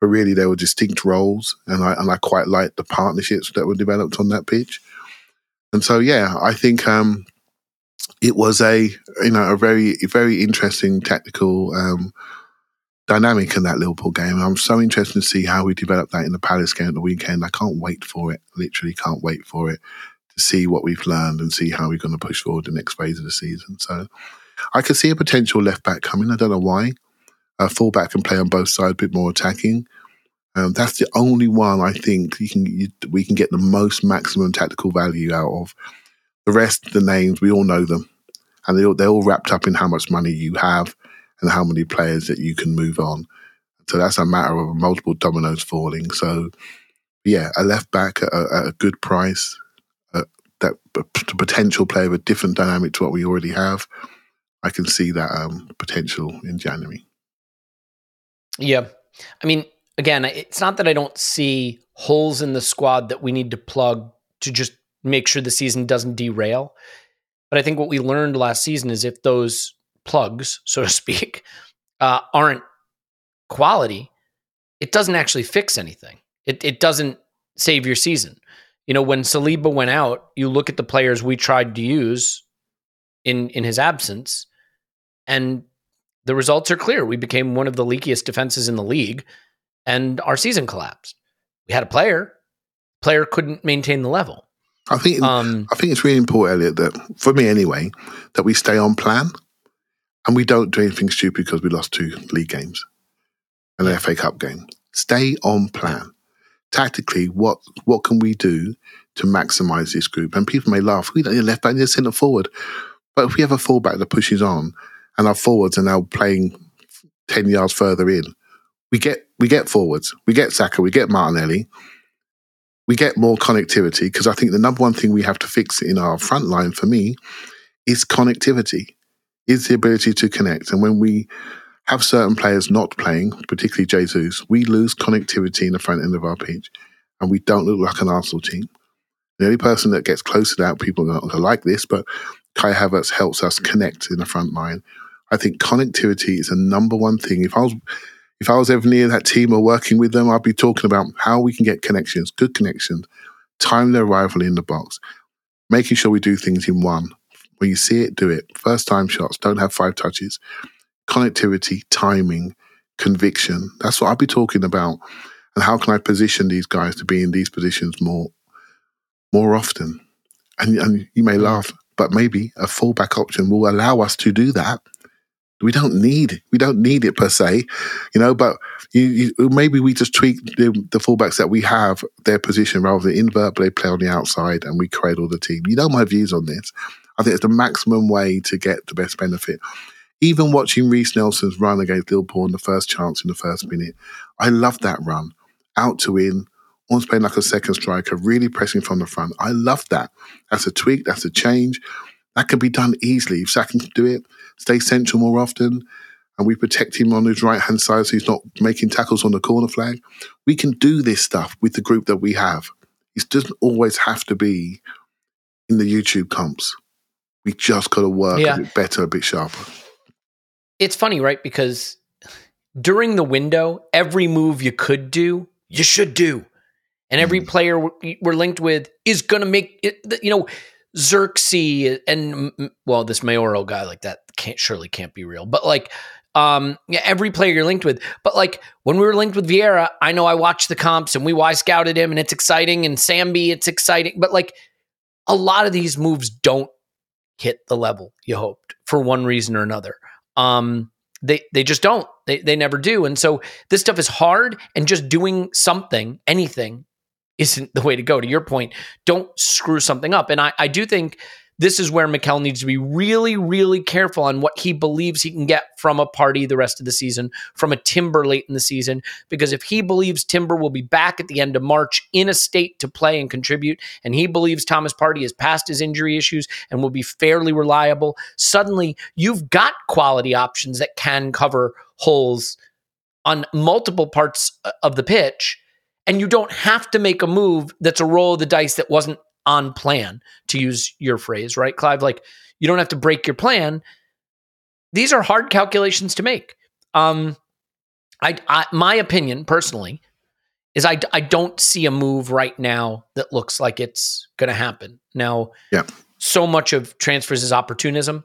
But really, there were distinct roles, and I and I quite liked the partnerships that were developed on that pitch. And so, yeah, I think um, it was a you know a very very interesting tactical um, dynamic in that Liverpool game. I'm so interested to see how we develop that in the Palace game at the weekend. I can't wait for it. Literally, can't wait for it see what we've learned and see how we're going to push forward the next phase of the season. So I could see a potential left back coming. I don't know why. A fullback can play on both sides, a bit more attacking. Um, that's the only one I think you can you, we can get the most maximum tactical value out of. The rest, the names, we all know them, and they all, they're all wrapped up in how much money you have and how many players that you can move on. So that's a matter of multiple dominoes falling. So yeah, a left back at a, at a good price, that potential player with a different dynamic to what we already have. I can see that um, potential in January. Yeah. I mean, again, it's not that I don't see holes in the squad that we need to plug to just make sure the season doesn't derail. But I think what we learned last season is if those plugs, so to speak, uh, aren't quality, it doesn't actually fix anything. It, it doesn't save your season. You know, when Saliba went out, you look at the players we tried to use in in his absence, and the results are clear. We became one of the leakiest defenses in the league, and our season collapsed. We had a player, player couldn't maintain the level. I think Um, I think it's really important, Elliot, that for me anyway, that we stay on plan and we don't do anything stupid because we lost two league games and an FA Cup game. Stay on plan. Tactically, what what can we do to maximise this group? And people may laugh, we don't need a left back, need a centre forward. But if we have a fullback that pushes on and our forwards are now playing ten yards further in, we get we get forwards. We get Saka, we get Martinelli, we get more connectivity because I think the number one thing we have to fix in our front line for me is connectivity, is the ability to connect. And when we have certain players not playing, particularly Jesus, we lose connectivity in the front end of our pitch and we don't look like an Arsenal team. The only person that gets close to that, people are not like this, but Kai Havertz helps us connect in the front line. I think connectivity is a number one thing. If I was if I was ever near that team or working with them, I'd be talking about how we can get connections, good connections, time their arrival in the box, making sure we do things in one. When you see it, do it. First time shots, don't have five touches. Connectivity, timing, conviction. That's what I'll be talking about. And how can I position these guys to be in these positions more more often? And, and you may laugh, but maybe a fallback option will allow us to do that we don't need we don't need it per se, you know. But you, you, maybe we just tweak the, the fullbacks that we have their position rather than invert, but they play on the outside and we cradle the team. You know my views on this. I think it's the maximum way to get the best benefit. Even watching Reiss Nelson's run against Liverpool in the first chance in the first minute, I love that run. Out to in, almost playing like a second striker, really pressing from the front. I love that. That's a tweak. That's a change. That could be done easily. If Saka can do it, stay central more often, and we protect him on his right hand side so he's not making tackles on the corner flag. We can do this stuff with the group that we have. It doesn't always have to be in the YouTube comps. We just got to work Yeah. a bit better, a bit sharper. It's funny, right? Because during the window, every move you could do, you should do. And every player we're linked with is going to make it, you know, Zirkzee and, well, this Mayoral guy like that can't surely can't be real. But like, um, yeah, every player you're linked with. But like when we were linked with Vieira, I know I watched the comps and we Y scouted him and it's exciting. And Sambi, it's exciting. But like a lot of these moves don't hit the level you hoped for one reason or another. Um, they they just don't. They they never do. And so this stuff is hard, and just doing something, anything, isn't the way to go. To your point, don't screw something up. And I I do think this is where Mikel needs to be really, really careful on what he believes he can get from a Partey the rest of the season, from a Timber late in the season. Because if he believes Timber will be back at the end of March in a state to play and contribute, and he believes Thomas Partey has passed his injury issues and will be fairly reliable, suddenly you've got quality options that can cover holes on multiple parts uh, of the pitch. And you don't have to make a move that's a roll of the dice that wasn't on plan, to use your phrase, right, Clive? Like you don't have to break your plan. These are hard calculations to make. Um, I, I my opinion personally is I, I don't see a move right now that looks like it's going to happen. Now, Yeah. so much of transfers is opportunism.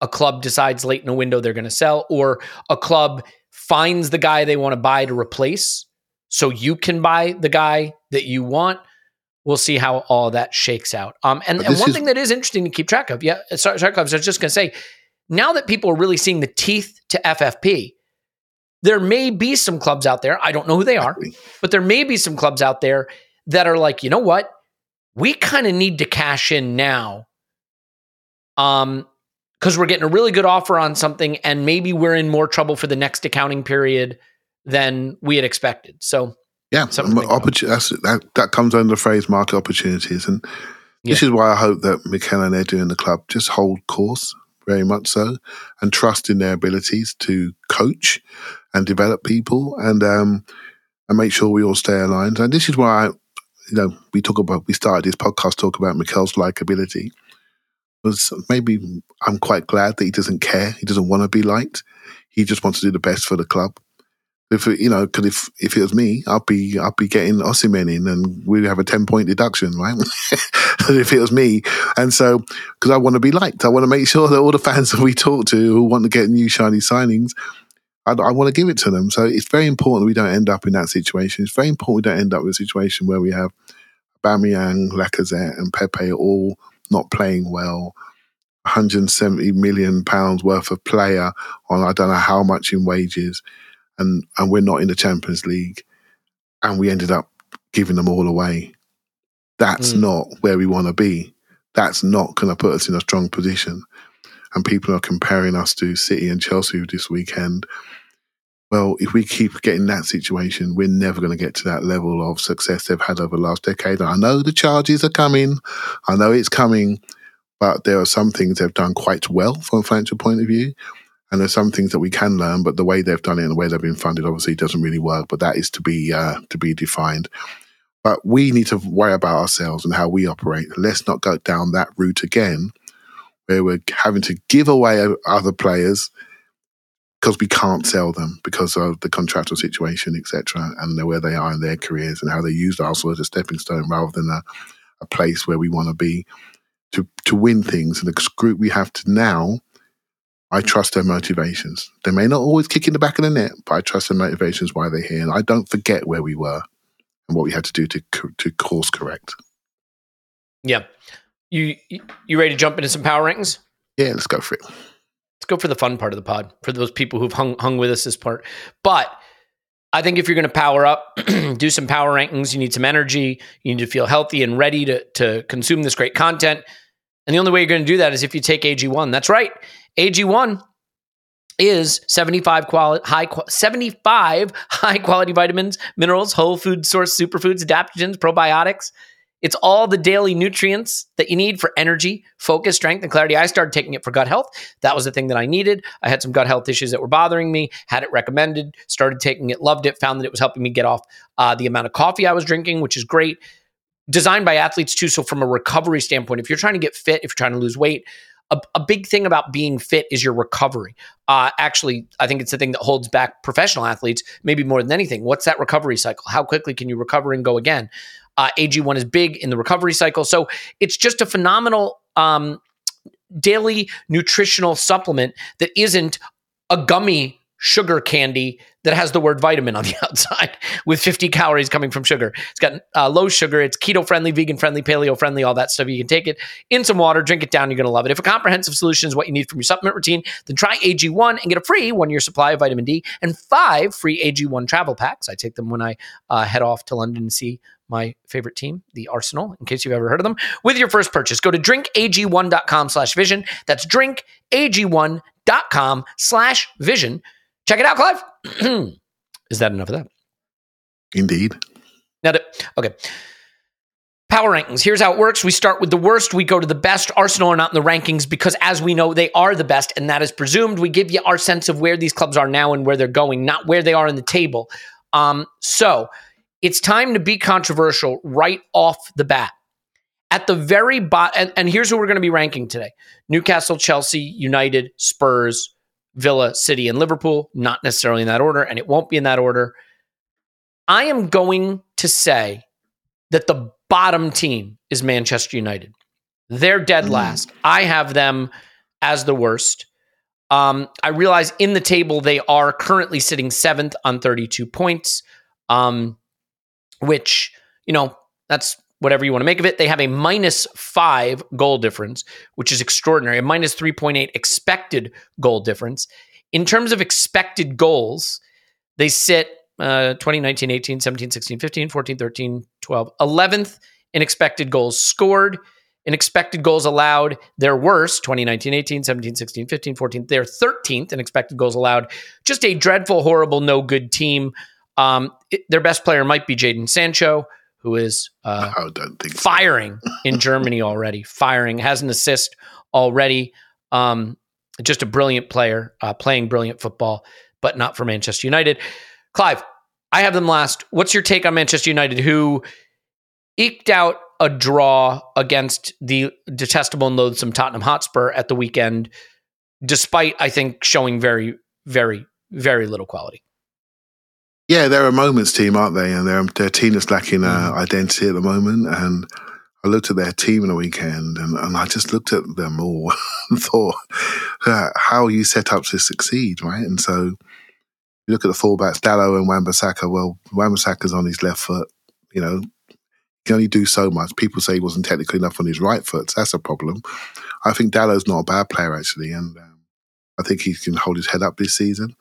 A club decides late in a window they're going to sell, or a club finds the guy they want to buy to replace, so you can buy the guy that you want. We'll see how all that shakes out. Um, and, and one is- thing that is interesting to keep track of, yeah, sorry, sorry, Clive, I was just going to say, now that people are really seeing the teeth to FFP, there may be some clubs out there. I don't know who they are, but there may be some clubs out there that are like, you know what? We kind of need to cash in now. Um, because we're getting a really good offer on something, and maybe we're in more trouble for the next accounting period than we had expected. So Yeah, Something to think about. opportu- that's, that that comes under the phrase market opportunities, and this is why I hope that Mikel and Edu in the club just hold course very much so, and trust in their abilities to coach and develop people, and um, and make sure we all stay aligned. And this is why I, you know we talk about we started this podcast talk about Mikel's likability. Was maybe I'm quite glad that he doesn't care. He doesn't want to be liked. He just wants to do the best for the club if it, you know, because if if it was me, I'd be I'd be getting Osimhen in, and we'd have a ten point deduction, right? if it was me, and so because I want to be liked, I want to make sure that all the fans that we talk to who want to get new shiny signings, I, I want to give it to them. So it's very important we don't end up in that situation. It's very important we don't end up with a situation where we have Aubameyang, Lacazette, and Pepe all not playing well. 170 million pounds worth of player on I don't know how much in wages and and we're not in the Champions League, and we ended up giving them all away. That's Mm. not where we want to be. That's not going to put us in a strong position. And people are comparing us to City and Chelsea this weekend. Well, if we keep getting that situation, we're never going to get to that level of success they've had over the last decade. And I know the charges are coming. I know it's coming, but there are some things they've done quite well from a financial point of view. And there's some things that we can learn, but the way they've done it and the way they've been funded obviously doesn't really work. But that is to be uh, to be defined. But we need to worry about ourselves and how we operate. Let's not go down that route again, where we're having to give away other players because we can't sell them because of the contractual situation, etc., and where they are in their careers and how they used Arsenal as a stepping stone rather than a, a place where we want to be to to win things. And the group we have to now I trust their motivations. They may not always kick in the back of the net, but I trust their motivations why they're here. And I don't forget where we were and what we had to do to to course correct. yeah, you you- ready to jump into some power rankings? Yeah, let's go for it. let's go for the fun part of the pod for those people who've hung hung with us this part. But I think if you're going to power up, do some power rankings, you need some energy. You need to feel healthy and ready to to consume this great content. And the only way you're going to do that is if you take AG1. That's right. AG1 is 75 quality high 75 high quality vitamins, minerals, whole food source superfoods, adaptogens, probiotics. It's all the daily nutrients that you need for energy, focus, strength, and clarity. I started taking it for gut health. That was the thing that I needed. I had some gut health issues that were bothering me, had it recommended, started taking it, loved it, found that it was helping me get off uh, the amount of coffee I was drinking, which is great. Designed by athletes too. So, from a recovery standpoint, if you're trying to get fit, if you're trying to lose weight, a, a, big thing about being fit is your recovery. Uh, actually, I think it's the thing that holds back professional athletes, maybe more than anything. What's that recovery cycle? How quickly can you recover and go again? Uh, AG1 is big in the recovery cycle. So it's just a phenomenal um, daily nutritional supplement that isn't a gummy sugar candy that has the word vitamin on the outside with 50 calories coming from sugar. It's got uh, low sugar, it's keto friendly, vegan friendly, paleo friendly, all that stuff. You can take it in some water, drink it down, you're going to love it. If a comprehensive solution is what you need from your supplement routine, then try AG1 and get a free one year supply of vitamin D and five free AG1 travel packs. I take them when I uh, head off to London to see my favorite team, the Arsenal, in case you've ever heard of them, with your first purchase. Go to drinkag1.com slash vision. That's drinkag1.com slash vision Check it out, Clive. Is that enough of that? Indeed. Now, to, okay. Power rankings. Here's how it works. We start with the worst. We go to the best. Arsenal are not in the rankings because, as we know, they are the best, and that is presumed. We give you our sense of where these clubs are now and where they're going, not where they are in the table. Um, so it's time to be controversial right off the bat. At the very bottom, and, and here's who we're going to be ranking today Newcastle, Chelsea, United, Spurs, Villa, City, and Liverpool, not necessarily in that order, and it won't be in that order. I am going to say that the bottom team is Manchester United. They're dead mm. last. I have them as the worst. Um, I realize in the table they are currently sitting seventh on 32 points, um, which, you know, that's whatever you want to make of it. They have a minus five goal difference, which is extraordinary, a minus 3.8 expected goal difference. In terms of expected goals, they sit uh, 2019, 18, 17, 16, 15, 14, 13, 12, 11th in expected goals scored. In expected goals allowed, they're worse 2019, 18, 17, 16, 15, 14. They're 13th in expected goals allowed. Just a dreadful, horrible, no good team. Um, it, their best player might be Jadon Sancho who is uh, firing so. in Germany already. Firing has an assist already. Um, just a brilliant player, uh, playing brilliant football, but not for Manchester United. Clive, I have them last. What's your take on Manchester United, who eked out a draw against the detestable and loathsome Tottenham Hotspur at the weekend, despite I think showing very, very, very little quality? Yeah, they're a moments team, aren't they? And their their team is lacking uh, mm. identity at the moment. And I looked at their team in the weekend, and, and I just looked at them all and thought, uh, how are you set up to succeed, right? And so you look at the fullbacks, Dalot and Wan-Bissaka. Well, Wan-Bissaka's on his left foot. You know, he can only do so much. People say he wasn't technically enough on his right foot. So that's a problem. I think Dalot's not a bad player actually, and um, I think he can hold his head up this season.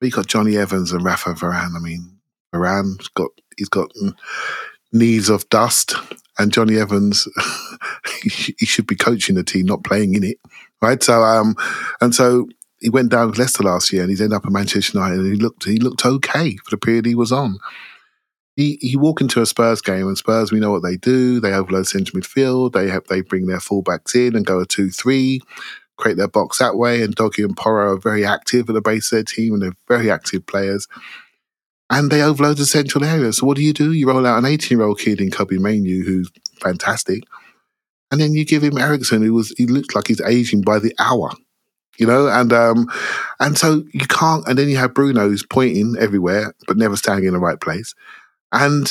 But you got Jonny Evans and Rafa Varane. I mean, Varane's got he's got needs of dust, and Jonny Evans he, should be coaching the team, not playing in it, right? So, um, and so he went down with Leicester last year, and he's ended up at Manchester United, and he looked he looked okay for the period he was on. He, he walk into a Spurs game, and Spurs, we know what they do. They overload central midfield. They have they bring their fullbacks in and go a two-three create their box that way. And Udogie and Porro are very active at the base of their team and they're very active players. And they overload the central area. So what do you do? You roll out an 18 year old kid in Kobbie Mainoo who's fantastic. And then you give him Eriksen, who was he looks like he's aging by the hour. You know, and um, and so you can't. And then you have Bruno who's pointing everywhere but never standing in the right place, and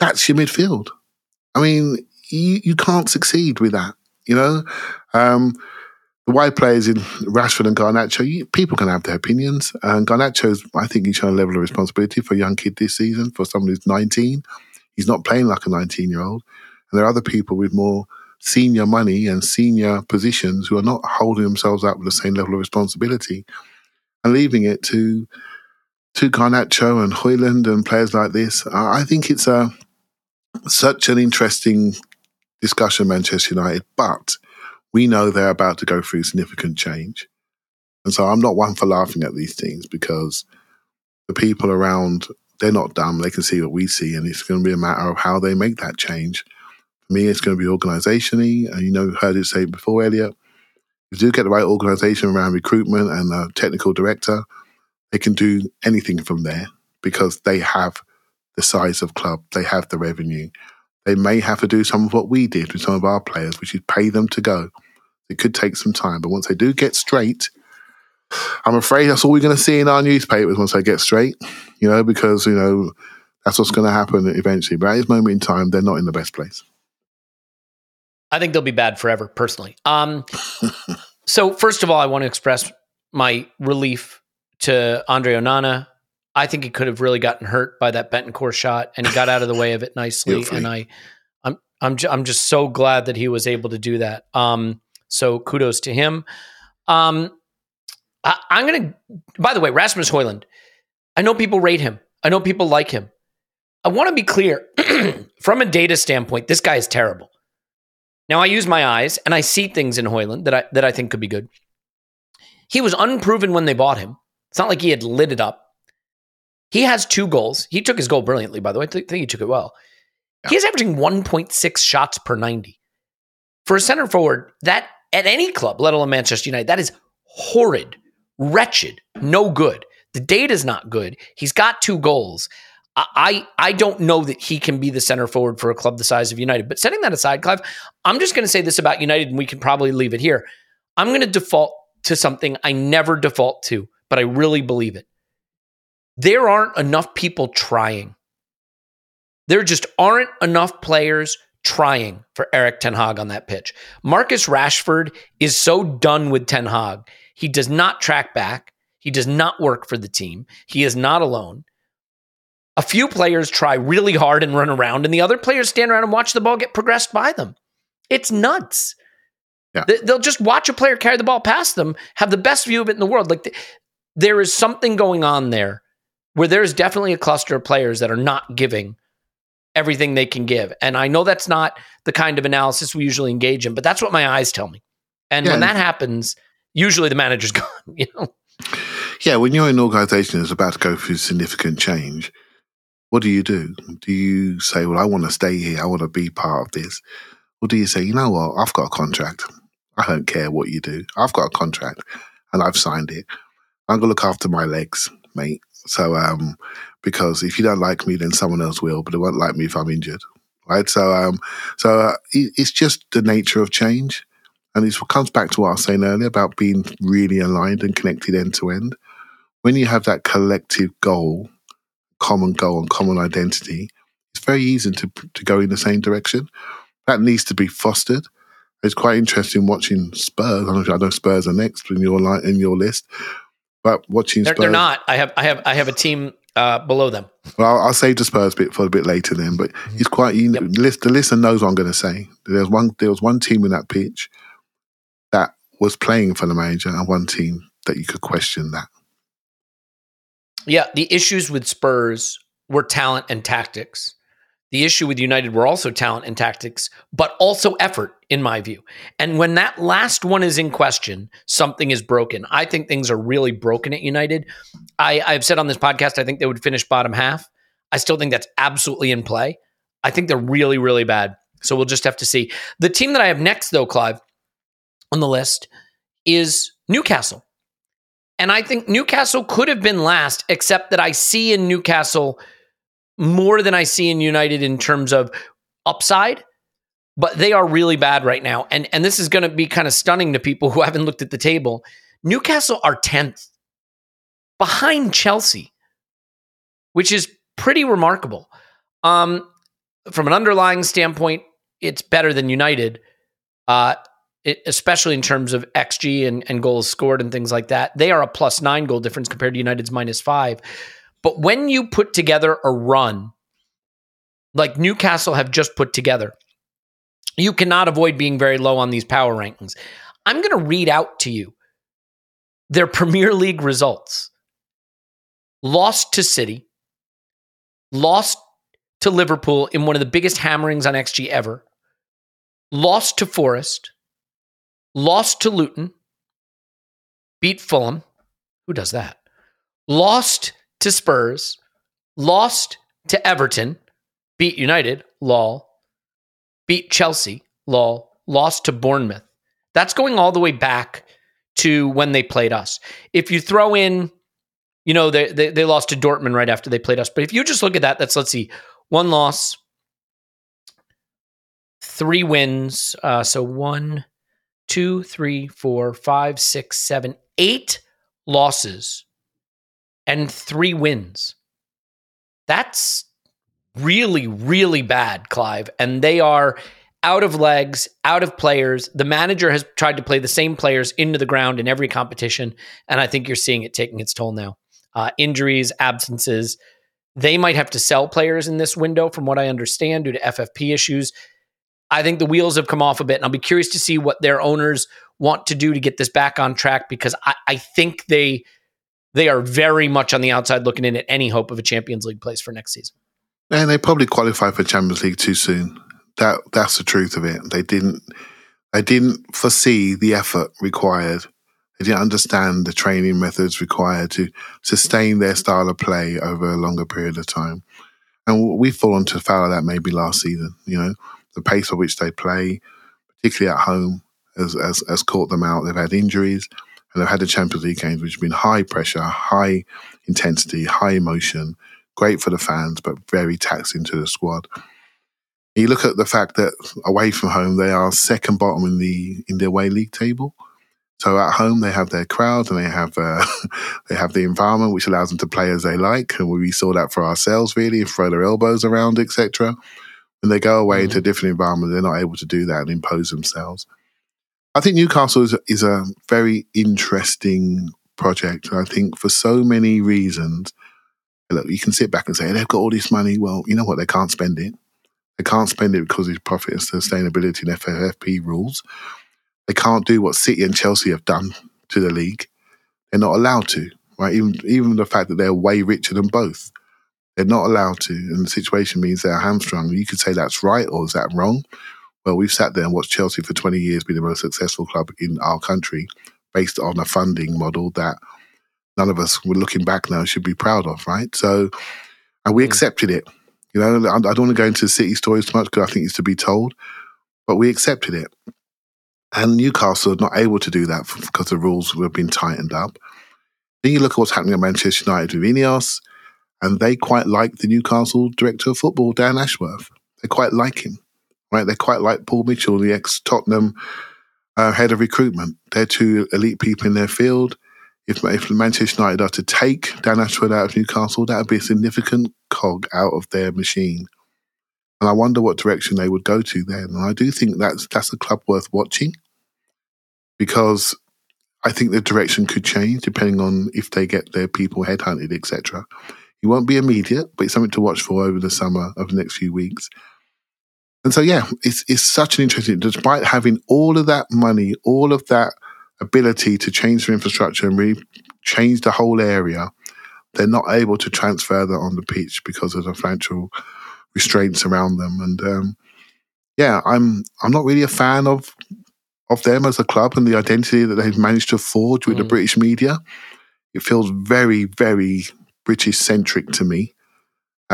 that's your midfield. I mean, you you can't succeed with that. You know, um, the wide players in Rashford and Garnacho, people can have their opinions. And Garnacho's, I think, he's shown a level of responsibility for a young kid this season, for someone who's 19. He's not playing like a 19 year old. And there are other people with more senior money and senior positions who are not holding themselves up with the same level of responsibility and leaving it to to Garnacho and Hojlund and players like this. I think it's a such an interesting discussion, Manchester United, but we know they're about to go through significant change. And so I'm not one for laughing at these things because the people around, they're not dumb. They can see what we see. And it's going to be a matter of how they make that change. For me, it's going to be organizationally. And you know, heard it say before, Elliot. If you do get the right organization around recruitment and a technical director, they can do anything from there because they have the size of club, they have the revenue. They may have to do some of what we did with some of our players, which is pay them to go. It could take some time, but once they do get straight, I'm afraid that's all we're going to see in our newspapers once they get straight, you know, because, you know, that's what's going to happen eventually. But at this moment in time, they're not in the best place. I think they'll be bad forever, personally. Um, so, first of all, I want to express my relief to Andre Onana. I think he could have really gotten hurt by that Bentancur shot, and he got out of the way of it nicely. and I, I'm, I'm, j- I'm just so glad that he was able to do that. Um, so kudos to him. Um, I, I'm gonna. By the way, Rasmus Hojlund, I know people rate him. I know people like him. I want to be clear from a data standpoint. This guy is terrible. Now I use my eyes and I see things in Hojlund that I that I think could be good. He was unproven when they bought him. It's not like he had lit it up. He has two goals. He took his goal brilliantly, by the way. I think he took it well. Yeah. He's averaging 1.6 shots per 90. For a center forward, that at any club, let alone Manchester United, that is horrid, wretched, no good. The data's not good. He's got two goals. I I don't know that he can be the center forward for a club the size of United. But setting that aside, Clive, I'm just going to say this about United, and we can probably leave it here. I'm going to default to something I never default to, but I really believe it. There aren't enough people trying. There just aren't enough players trying for Erik Ten Hag on that pitch. Marcus Rashford is so done with Ten Hag. He does not track back. He does not work for the team. He is not alone. A few players try really hard and run around, and the other players stand around and watch the ball get progressed by them. It's nuts. Yeah. They'll just watch a player carry the ball past them, have the best view of it in the world. Like there is something going on there where there's definitely a cluster of players that are not giving everything they can give. And I know that's not the kind of analysis we usually engage in, but that's what my eyes tell me. And yeah. when that happens, usually the manager's gone, you know. Yeah, when you're in an organization that's about to go through significant change, what do you do? Do you say, Well, I want to stay here, I want to be part of this? Or do you say, you know what, I've got a contract. I don't care what you do. I've got a contract and I've signed it. I'm gonna look after my legs, mate. So, um, because if you don't like me, then someone else will, but they won't like me if I'm injured, right? So, um, so uh, it's just the nature of change, and it comes back to what I was saying earlier about being really aligned and connected end to end. When you have that collective goal, common goal, and common identity, it's very easy to to go in the same direction. That needs to be fostered. It's quite interesting watching Spurs. I don't know, I know Spurs are next in your line in your list, but watching they're, Spurs, they're not. I have I have I have a team uh, below them. Well, I'll, I'll save the Spurs bit for a bit later then. But mm-hmm. it's quite you know, yep. the listener knows what I'm going to say. There's one there was one team in that pitch that was playing for the manager, and one team that you could question that. Yeah, the issues with Spurs were talent and tactics. The issue with United were also talent and tactics, but also effort, in my view. And when that last one is in question, something is broken. I think things are really broken at United. I, I've said on this podcast, I think they would finish bottom half. I still think that's absolutely in play. I think they're really, really bad. So we'll just have to see. The team that I have next, though, Clive, on the list is Newcastle. And I think Newcastle could have been last, except that I see in Newcastle more than I see in United in terms of upside, but they are really bad right now. And and this is going to be kind of stunning to people who haven't looked at the table. Newcastle are 10th behind Chelsea, which is pretty remarkable. Um, from an underlying standpoint, it's better than United, uh, it, especially in terms of XG and, and goals scored and things like that. They are a plus nine goal difference compared to United's minus five. But when you put together a run like Newcastle have just put together, you cannot avoid being very low on these power rankings. I'm going to read out to you their Premier League results lost to City, lost to Liverpool in one of the biggest hammerings on XG ever, lost to Forest, lost to Luton, beat Fulham. Who does that? Lost to Spurs, lost to Everton, beat United, lol, beat Chelsea, lol, lost to Bournemouth. That's going all the way back to when they played us. If you throw in, you know, they, they, they lost to Dortmund right after they played us. But if you just look at that, that's, let's see, one loss, three wins. Uh, so one, two, three, four, five, six, seven, eight losses and three wins. That's really, really bad, Clive. And they are out of legs, out of players. The manager has tried to play the same players into the ground in every competition. And I think you're seeing it taking its toll now. Uh, injuries, absences. They might have to sell players in this window, from what I understand, due to FFP issues. I think the wheels have come off a bit, and I'll be curious to see what their owners want to do to get this back on track because I, I think they they are very much on the outside looking in at any hope of a Champions League place for next season. And they probably qualified for Champions League too soon. That that's the truth of it. They didn't they didn't foresee the effort required. They didn't understand the training methods required to sustain their style of play over a longer period of time. And we've fallen to foul of that maybe last season. You know, the pace at which they play, particularly at home, has, has, has caught them out. They've had injuries and they've had the Champions League games, which have been high pressure, high intensity, high emotion, great for the fans, but very taxing to the squad. You look at the fact that away from home they are second bottom in the in the away league table. So at home they have their crowd and they have uh, they have the environment which allows them to play as they like, and we saw that for ourselves really, and throw their elbows around, etc. When they go away mm-hmm. into a different environment, they're not able to do that and impose themselves. I think Newcastle is, is a very interesting project. I think for so many reasons, look, you can sit back and say they've got all this money. Well, you know what? They can't spend it. They can't spend it because of profit and sustainability and FFP rules. They can't do what City and Chelsea have done to the league. They're not allowed to, right? Even even the fact that they're way richer than both, they're not allowed to. And the situation means they're hamstrung. You could say that's right or is that wrong? Well, we've sat there and watched Chelsea for 20 years be the most successful club in our country based on a funding model that none of us, we're looking back now, should be proud of, right? So, and we mm. accepted it. You know, I don't want to go into city stories too much because I think it's to be told, but we accepted it. And Newcastle are not able to do that because the rules have been tightened up. Then you look at what's happening at Manchester United with Ineos, and they quite like the Newcastle director of football, Dan Ashworth. They quite like him right? They're quite like Paul Mitchell, the ex Tottenham uh, head of recruitment. They're two elite people in their field. If, if Manchester United are to take Dan Ashworth out of Newcastle, that would be a significant cog out of their machine. And I wonder what direction they would go to then. And I do think that's that's a club worth watching because I think the direction could change depending on if they get their people headhunted, etc. It won't be immediate, but it's something to watch for over the summer, of the next few weeks. And so, yeah, it's, it's such an interesting, despite having all of that money, all of that ability to change the infrastructure and really change the whole area, they're not able to transfer that on the pitch because of the financial restraints around them. And um, yeah, I'm I'm not really a fan of of them as a club and the identity that they've managed to forge with mm. the British media. It feels very, very British centric to me.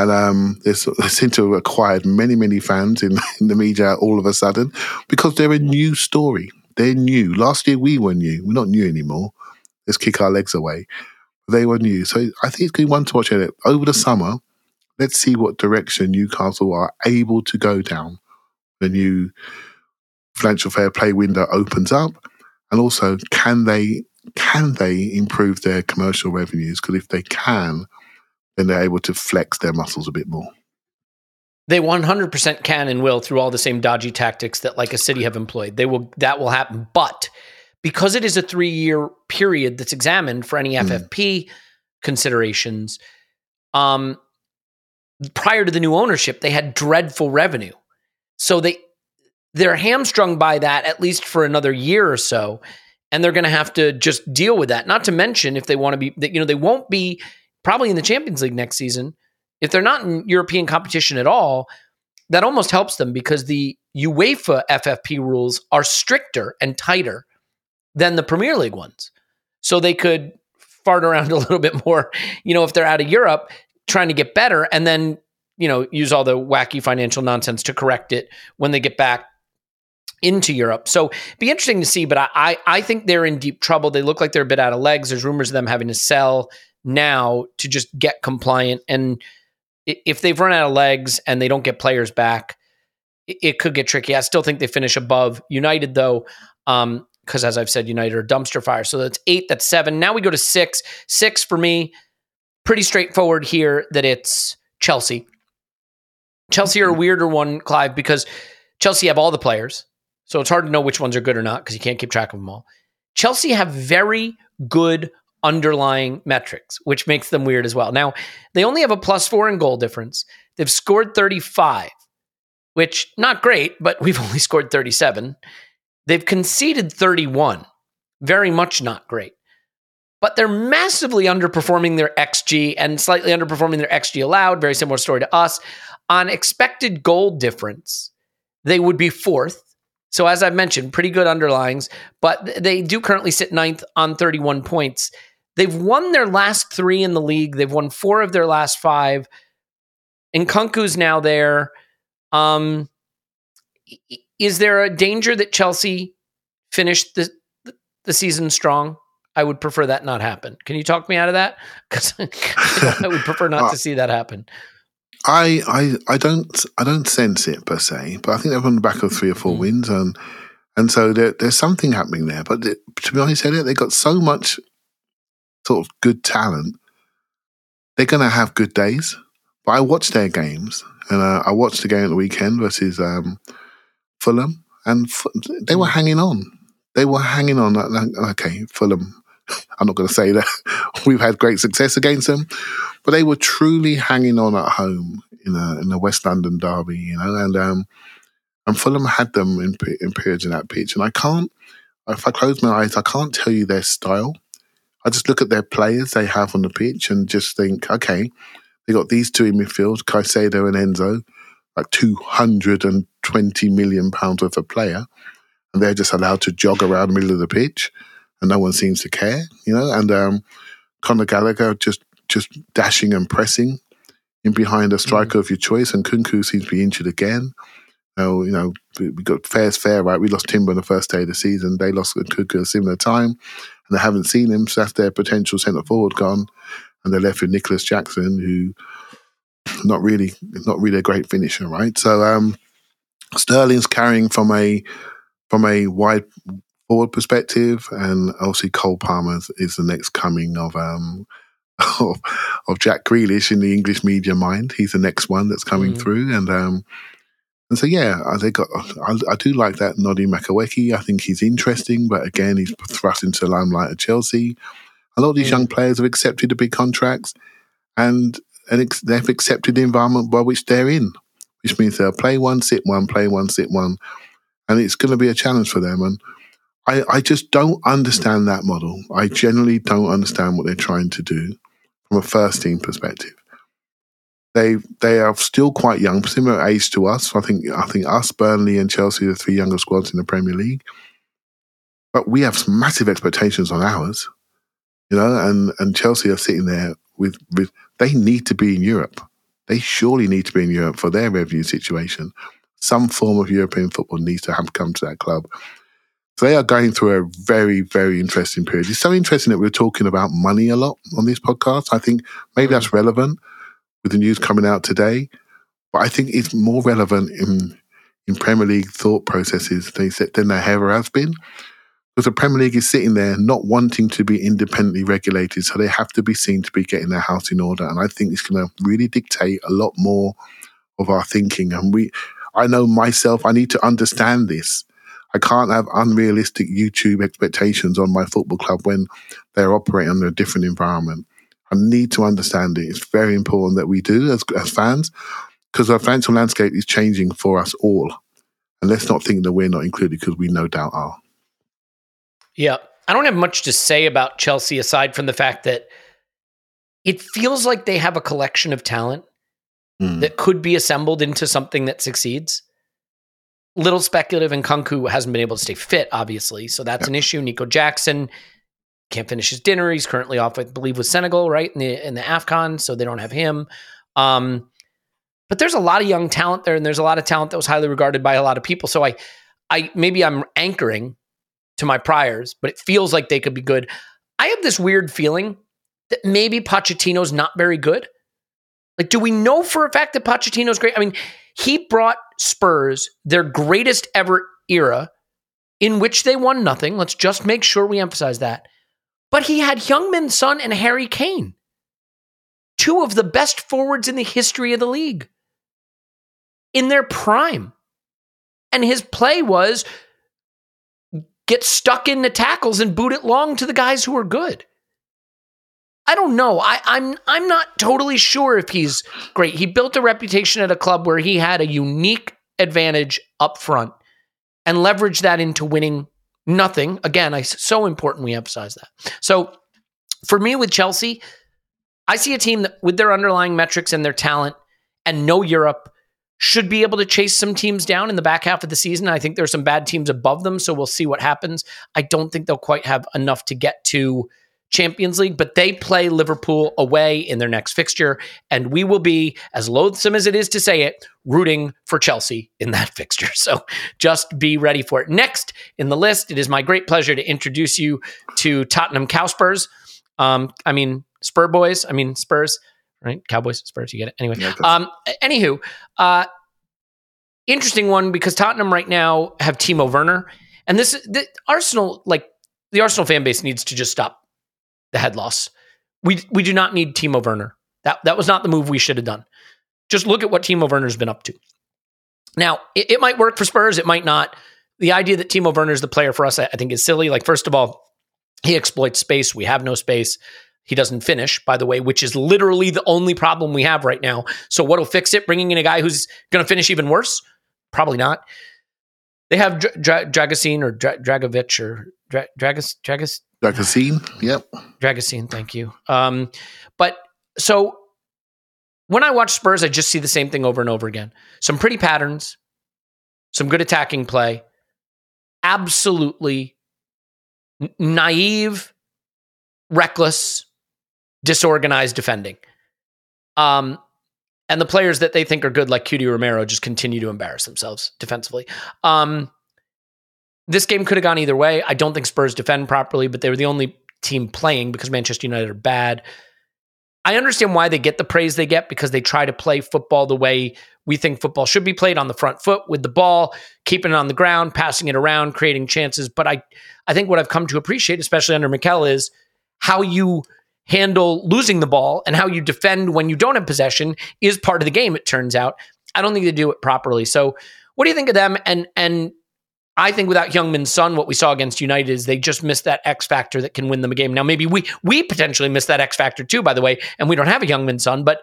And um, they, they seem to have acquired many, many fans in, in the media all of a sudden because they're a new story. They're new. Last year we were new. We're not new anymore. Let's kick our legs away. They were new. So I think it's going to be one to watch it. Over the summer, let's see what direction Newcastle are able to go down. The new financial fair play window opens up. And also, can they can they improve their commercial revenues? Because if they can, then they're able to flex their muscles a bit more. They 100% can and will through all the same dodgy tactics that like a city have employed. They will that will happen, but because it is a 3-year period that's examined for any FFP mm. considerations, um prior to the new ownership, they had dreadful revenue. So they they're hamstrung by that at least for another year or so and they're going to have to just deal with that. Not to mention if they want to be you know they won't be probably in the Champions League next season. If they're not in European competition at all, that almost helps them because the UEFA FFP rules are stricter and tighter than the Premier League ones. so they could fart around a little bit more, you know, if they're out of Europe trying to get better and then, you know, use all the wacky financial nonsense to correct it when they get back into Europe. So be interesting to see, but I, I, I think they're in deep trouble. They look like they're a bit out of legs. There's rumors of them having to sell now to just get compliant. And if they've run out of legs and they don't get players back, it, could get tricky. I still think they finish above United though. Um, because as I've said, United are dumpster fire. So that's eight, that's seven. Now we go to six. Six for me, pretty straightforward here that it's Chelsea. Chelsea are a weirder one, Clive, because Chelsea have all the players. So it's hard to know which ones are good or not because you can't keep track of them all. Chelsea have very good underlying metrics, which makes them weird as well. Now, they only have a plus four in goal difference. They've scored 35, which not great, but we've only scored 37. They've conceded 31, very much not great. But they're massively underperforming their XG and slightly underperforming their XG allowed. Very similar story to us. On expected goal difference, they would be fourth so as I've mentioned, pretty good underlyings, but they do currently sit ninth on 31 points. They've won their last three in the league. They've won four of their last five. And Nkunku's now there. Um, is there a danger that Chelsea finished the the season strong? I would prefer that not happen. Can you talk me out of that? Because I would prefer not to see that happen. I, I I don't I don't sense it per se, but I think they're on the back of three or four mm. wins, and and so there, there's something happening there. But the, to be honest, Elliot, they got so much sort of good talent. They're going to have good days. But I watched their games, and uh, I watched the game at the weekend versus um, Fulham, and f- they were mm. hanging on. They were hanging on. Okay, Fulham. I'm not going to say that we've had great success against them, but they were truly hanging on at home in a in a West London derby, you know, and um, and Fulham had them in in periods in that pitch, and I can't. If I close my eyes, I can't tell you their style. I just look at their players they have on the pitch and just think, okay, they got these two in midfield, Caicedo and Enzo, like two hundred and twenty million pounds worth of player, and they're just allowed to jog around the middle of the pitch, and no one seems to care, you know. And um, Conor Gallagher just just dashing and pressing in behind a mm. striker mm. of your choice. And Nkunku seems to be injured again. Oh, you know, we got fair's fair, right? We lost Timber on the first day of the season. They lost Nkunku at a similar time, and they haven't seen him. So that's their potential centre forward gone, and they're left with Nicolas Jackson, who not really, not really a great finisher, right? So um, Sterling's carrying from a from a wide forward perspective, and obviously Cole Palmer is the next coming of um, of, of Jack Grealish in the English media mind. He's the next one that's coming mm. through, and um, and so yeah, I got I, I do like that Noni Madueke. I think he's interesting, but again, he's thrust into the limelight at Chelsea. A lot of these mm. young players have accepted the big contracts, and and ex- they've accepted the environment by which they're in, which means they'll play one, sit one, play one, sit one, and it's going to be a challenge for them. And I, I just don't understand that model. I generally don't understand what they're trying to do from a first team perspective. They they are still quite young, similar age to us. I think I think us, Burnley, and Chelsea are the three younger squads in the Premier League. But we have massive expectations on ours, you know, and, and Chelsea are sitting there with, with they need to be in Europe. They surely need to be in Europe for their revenue situation. Some form of European football needs to have come to that club. So they are going through a very, very interesting period. It's so interesting that we're talking about money a lot on this podcast. I think maybe mm. that's relevant with the news coming out today, but I think it's more relevant in in Premier League thought processes than there ever has been. Because the Premier League is sitting there not wanting to be independently regulated, so they have to be seen to be getting their house in order. And I think it's going to really dictate a lot more of our thinking. And we, I know myself, I need to understand this I can't have unrealistic YouTube expectations on my football club when they're operating under a different environment. I need to understand it. It's very important that we do as, as fans because our financial landscape is changing for us all. And let's not think that we're not included because we no doubt are. Yeah. I don't have much to say about Chelsea aside from the fact that it feels like they have a collection of talent mm. that could be assembled into something that succeeds little speculative, and Nkunku hasn't been able to stay fit, obviously. So that's an issue. Nico Jackson, can't finish his dinner. He's currently off, I believe, with Senegal, right in the in the Afcon, so they don't have him. Um, but there's a lot of young talent there, and there's a lot of talent that was highly regarded by a lot of people. So I, I maybe I'm anchoring to my priors, but it feels like they could be good. I have this weird feeling that maybe Pochettino's not very good. Like, do we know for a fact that Pochettino's great? I mean, he brought Spurs their greatest ever era in which they won nothing. Let's just make sure we emphasize that. But he had Heung-min Son and Harry Kane, two of the best forwards in the history of the league, in their prime. And his play was get stuck in the tackles and boot it long to the guys who are good. I don't know. I, I'm I'm not totally sure if he's great. He built a reputation at a club where he had a unique advantage up front and leveraged that into winning nothing. Again, I so important we emphasize that. So for me with Chelsea, I see a team that with their underlying metrics and their talent and no Europe should be able to chase some teams down in the back half of the season. I think there's some bad teams above them, so we'll see what happens. I don't think they'll quite have enough to get to Champions League, but they play Liverpool away in their next fixture. And we will be, as loathsome as it is to say it, rooting for Chelsea in that fixture. So just be ready for it. Next in the list, it is my great pleasure to introduce you to Tottenham Cowspurs. Um, I mean, Spur Boys, I mean, Spurs, right? Cowboys, Spurs, you get it. Anyway, Yeah, um, anywho, uh, interesting one because Tottenham right now have Timo Werner. And this, the Arsenal, like, the Arsenal fan base needs to just stop the head loss. We we do not need Timo Werner. That that was not the move we should have done. Just look at what Timo Werner's been up to. Now, it, it might work for Spurs, it might not. The idea that Timo Werner is the player for us, I, I think, is silly. Like, first of all, he exploits space. We have no space. He doesn't finish, by the way, which is literally the only problem we have right now. So, what'll fix it? Bringing in a guy who's going to finish even worse? Probably not. They have Dra- Dra- or Dra- Dragovic or Dra- Dragos Dragos Like. Yep. Dragusin, thank you. Um, but so when I watch Spurs, I just see the same thing over and over again. Some pretty patterns, some good attacking play, absolutely naive, reckless, disorganized defending. Um, and the players that they think are good, like Cuti Romero, just continue to embarrass themselves defensively. Um, this game could have gone either way. I don't think Spurs defend properly, but they were the only team playing because Manchester United are bad. I understand why they get the praise they get because they try to play football the way we think football should be played on the front foot with the ball, keeping it on the ground, passing it around, creating chances. But I, I think what I've come to appreciate, especially under Mikel, is how you handle losing the ball and how you defend when you don't have possession is part of the game. It turns out. I don't think they do it properly. So, what do you think of them? And and I think without Heung-min Son, what we saw against United is they just missed that X factor that can win them a game. Now, maybe we we potentially missed that X factor too, by the way, and we don't have a Heung-min Son, but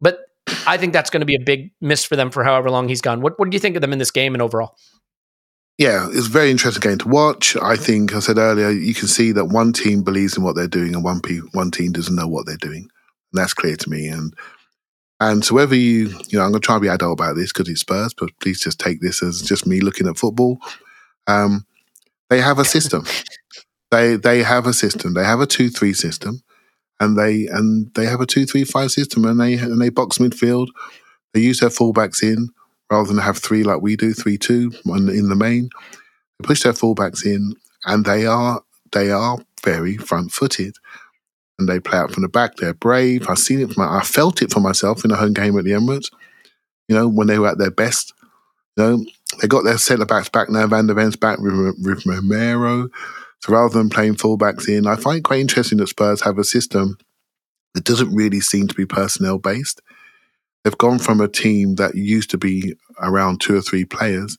but I think that's going to be a big miss for them for however long he's gone. What what do you think of them in this game and overall? Yeah, it's a very interesting game to watch. I think I said earlier, you can see that one team believes in what they're doing and one pe- one team doesn't know what they're doing. And that's clear to me. And and so whether you, you know, I'm going to try and be adult about this because it's Spurs, but please just take this as just me looking at football. Um, they have a system. they they have a system. They have a two three system, and they and they have a two three five system, and they and they box midfield. They use their fullbacks in rather than have three like we do, three two in in the main. They push their fullbacks in, and they are they are very front footed, and they play out from the back. They're brave. I've seen it. My, I felt it for myself in a home game at the Emirates. You know when they were at their best. Know they got their centre backs back now. Van der Ven's back with, with Romero. So rather than playing fullbacks in, I find it quite interesting that Spurs have a system that doesn't really seem to be personnel based. They've gone from a team that used to be around two or three players.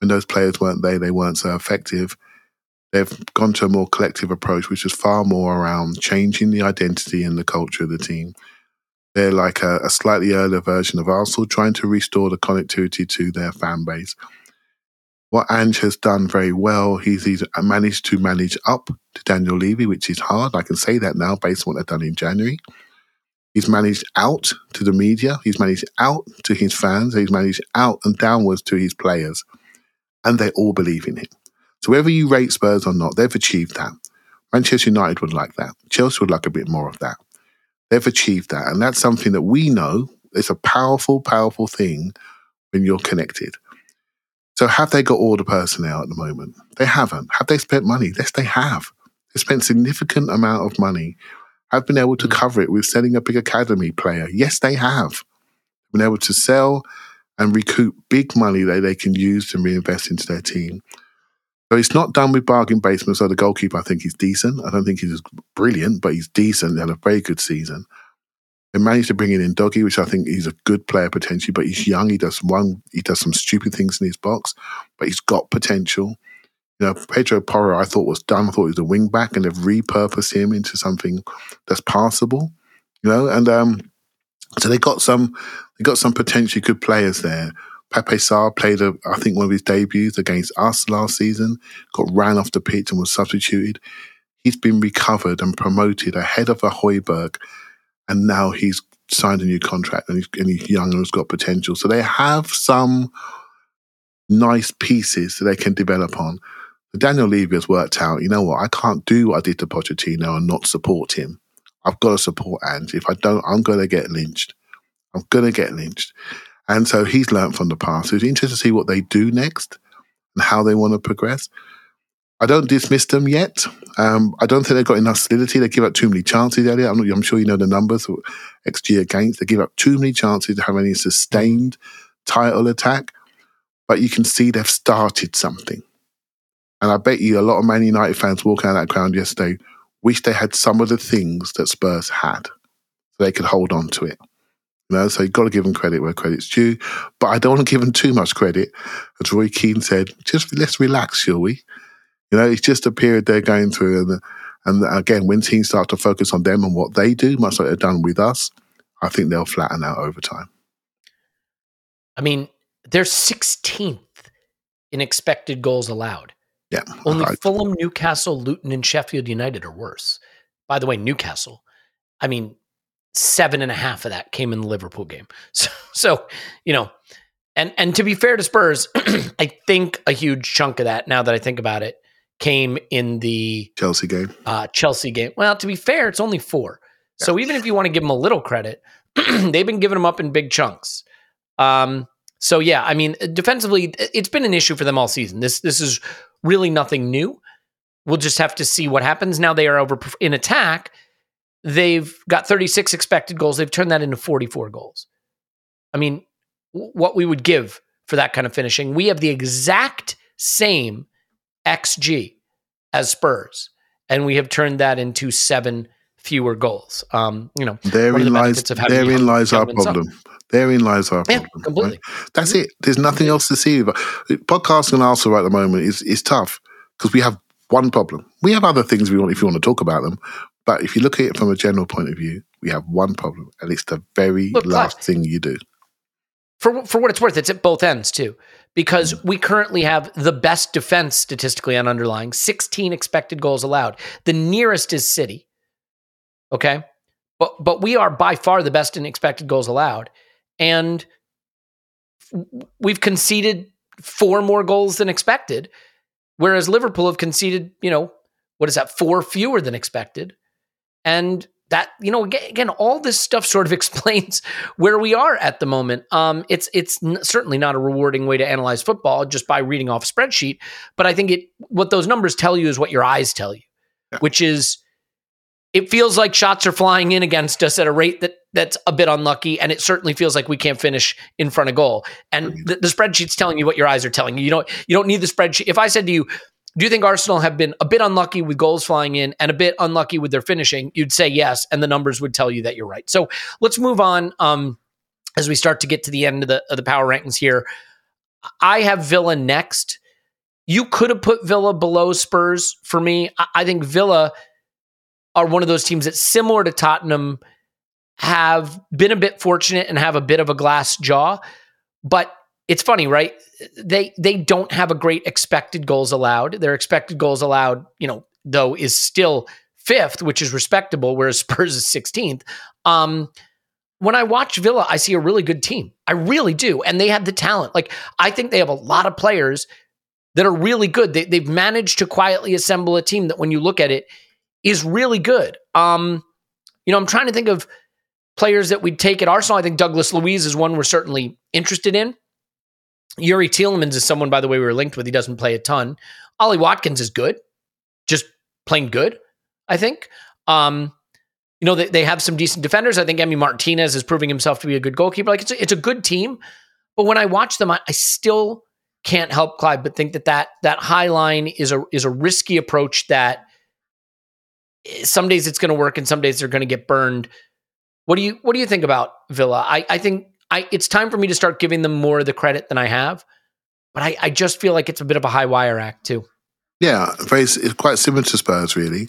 When those players weren't there, they weren't so effective. They've gone to a more collective approach, which is far more around changing the identity and the culture of the team. They're like a, a slightly earlier version of Arsenal, trying to restore the connectivity to their fan base. What Ange has done very well, he's, he's managed to manage up to Daniel Levy, which is hard. I can say that now based on what they've done in January. He's managed out to the media. He's managed out to his fans. He's managed out and downwards to his players. And they all believe in him. So whether you rate Spurs or not, they've achieved that. Manchester United would like that. Chelsea would like a bit more of that. They've achieved that. And that's something that we know is a powerful, powerful thing when you're connected. So have they got all the personnel at the moment? They haven't. Have they spent money? Yes, they have. They spent significant amount of money. Have been able to mm. cover it with selling a big academy player. Yes, they have. Been able to sell and recoup big money that they can use to reinvest into their team. So it's not done with bargain basement. So the goalkeeper, I think, he's decent. I don't think he's brilliant, but he's decent. He had a very good season. They managed to bring in Udogie, which I think he's a good player potentially, but he's young. He does one, he does some stupid things in his box, but he's got potential. You know, Pedro Porro, I thought was done. I thought he was a wing back, and they've repurposed him into something that's passable. You know, and um, so they got some, they got some potentially good players there. Pape Sarr played, a, I think, one of his debuts against us last season, got ran off the pitch and was substituted. He's been recovered and promoted ahead of a Hojbjerg, and now he's signed a new contract and he's, and he's young and has got potential. So they have some nice pieces that they can develop on. Daniel Levy has worked out, you know what, I can't do what I did to Pochettino and not support him. I've got to support Ange. If I don't, I'm going to get lynched. I'm going to get lynched. And so he's learned from the past. So it's interesting to see what they do next and how they want to progress. I don't dismiss them yet. Um, I don't think they've got enough solidity. They give up too many chances, Elliot. I'm, I'm sure you know the numbers XG against. They give up too many chances to have any sustained title attack. But you can see they've started something. And I bet you a lot of Man United fans walking out that ground yesterday wish they had some of the things that Spurs had so they could hold on to it. Know, so you've got to give them credit where credit's due. But I don't want to give them too much credit. As Roy Keane said, just let's relax, shall we? You know, it's just a period they're going through. And, and again, when teams start to focus on them and what they do, much like they've done with us, I think they'll flatten out over time. I mean, they're 16th in expected goals allowed. Yeah. Only right. Fulham, Newcastle, Luton, and Sheffield United are worse. By the way, Newcastle, I mean, seven and a half of that came in the Liverpool game. So, so you know, and and to be fair to Spurs, I think a huge chunk of that, now that I think about it, came in the Chelsea game. uh, Chelsea game. Well, to be fair, it's only four. So even if you want to give them a little credit, they've been giving them up in big chunks. Um, so yeah, I mean, defensively, it's been an issue for them all season. This this is really nothing new. We'll just have to see what happens. Now they are over in attack. They've got 36 expected goals. They've turned that into 44 goals. I mean, w- what we would give for that kind of finishing. We have the exact same XG as Spurs, and we have turned that into seven fewer goals. Um, you know, Therein the lies, therein lies our problem. Therein lies our problem. Yeah, completely. right? That's it. There's nothing else to see. But podcasting on Arsenal at the moment is is tough because we have one problem. We have other things we want if you want to talk about them. But if you look at it from a general point of view, we have one problem, and it's the very Look, last Clive, thing you do. for for what it's worth, it's at both ends too, because mm. we currently have the best defense statistically on underlying, 16 expected goals allowed. The nearest is City. Okay, but but we are by far the best in expected goals allowed, and we've conceded four more goals than expected, whereas Liverpool have conceded, you know, what is that, four fewer than expected, and that you know again, again all this stuff sort of explains where we are at the moment. Um it's it's certainly not a rewarding way to analyze football just by reading off a spreadsheet but i think it what those numbers tell you is what your eyes tell you which is it feels like shots are flying in against us at a rate that that's a bit unlucky and it certainly feels like we can't finish in front of goal. And the, the spreadsheet's telling you what your eyes are telling you. You don't you don't need the spreadsheet if i said to you do you think Arsenal have been a bit unlucky with goals flying in and a bit unlucky with their finishing? You'd say yes, and the numbers would tell you that you're right. So let's move on um, as we start to get to the end of the of the power rankings here. I have Villa next. You could have put Villa below Spurs for me. I, I think Villa are one of those teams that, similar to Tottenham, have been a bit fortunate and have a bit of a glass jaw, but it's funny, right? They they don't have a great expected goals allowed. Their expected goals allowed, you know, though is still fifth, which is respectable, whereas Spurs is 16th. Um, when I watch Villa, I see a really good team. I really do. And they have the talent. Like, I think they have a lot of players that are really good. They, they've managed to quietly assemble a team that when you look at it, is really good. Um, you know, I'm trying to think of players that we'd take at Arsenal. I think Douglas Luiz is one we're certainly interested in. Youri Tielemans is someone, by the way, we were linked with. He doesn't play a ton. Ollie Watkins is good, just plain good, I think. Um, you know, they, they have some decent defenders. I think Emi Martinez is proving himself to be a good goalkeeper. Like, it's a, it's a good team. But when I watch them, I, I still can't help Clive but think that that, that high line is a, is a risky approach that eh, some days it's going to work and some days they're going to get burned. What do you what do you think about Villa? I, I think I it's time for me to start giving them more of the credit than I have. But I, I just feel like it's a bit of a high wire act too. Yeah, very, it's quite similar to Spurs, really.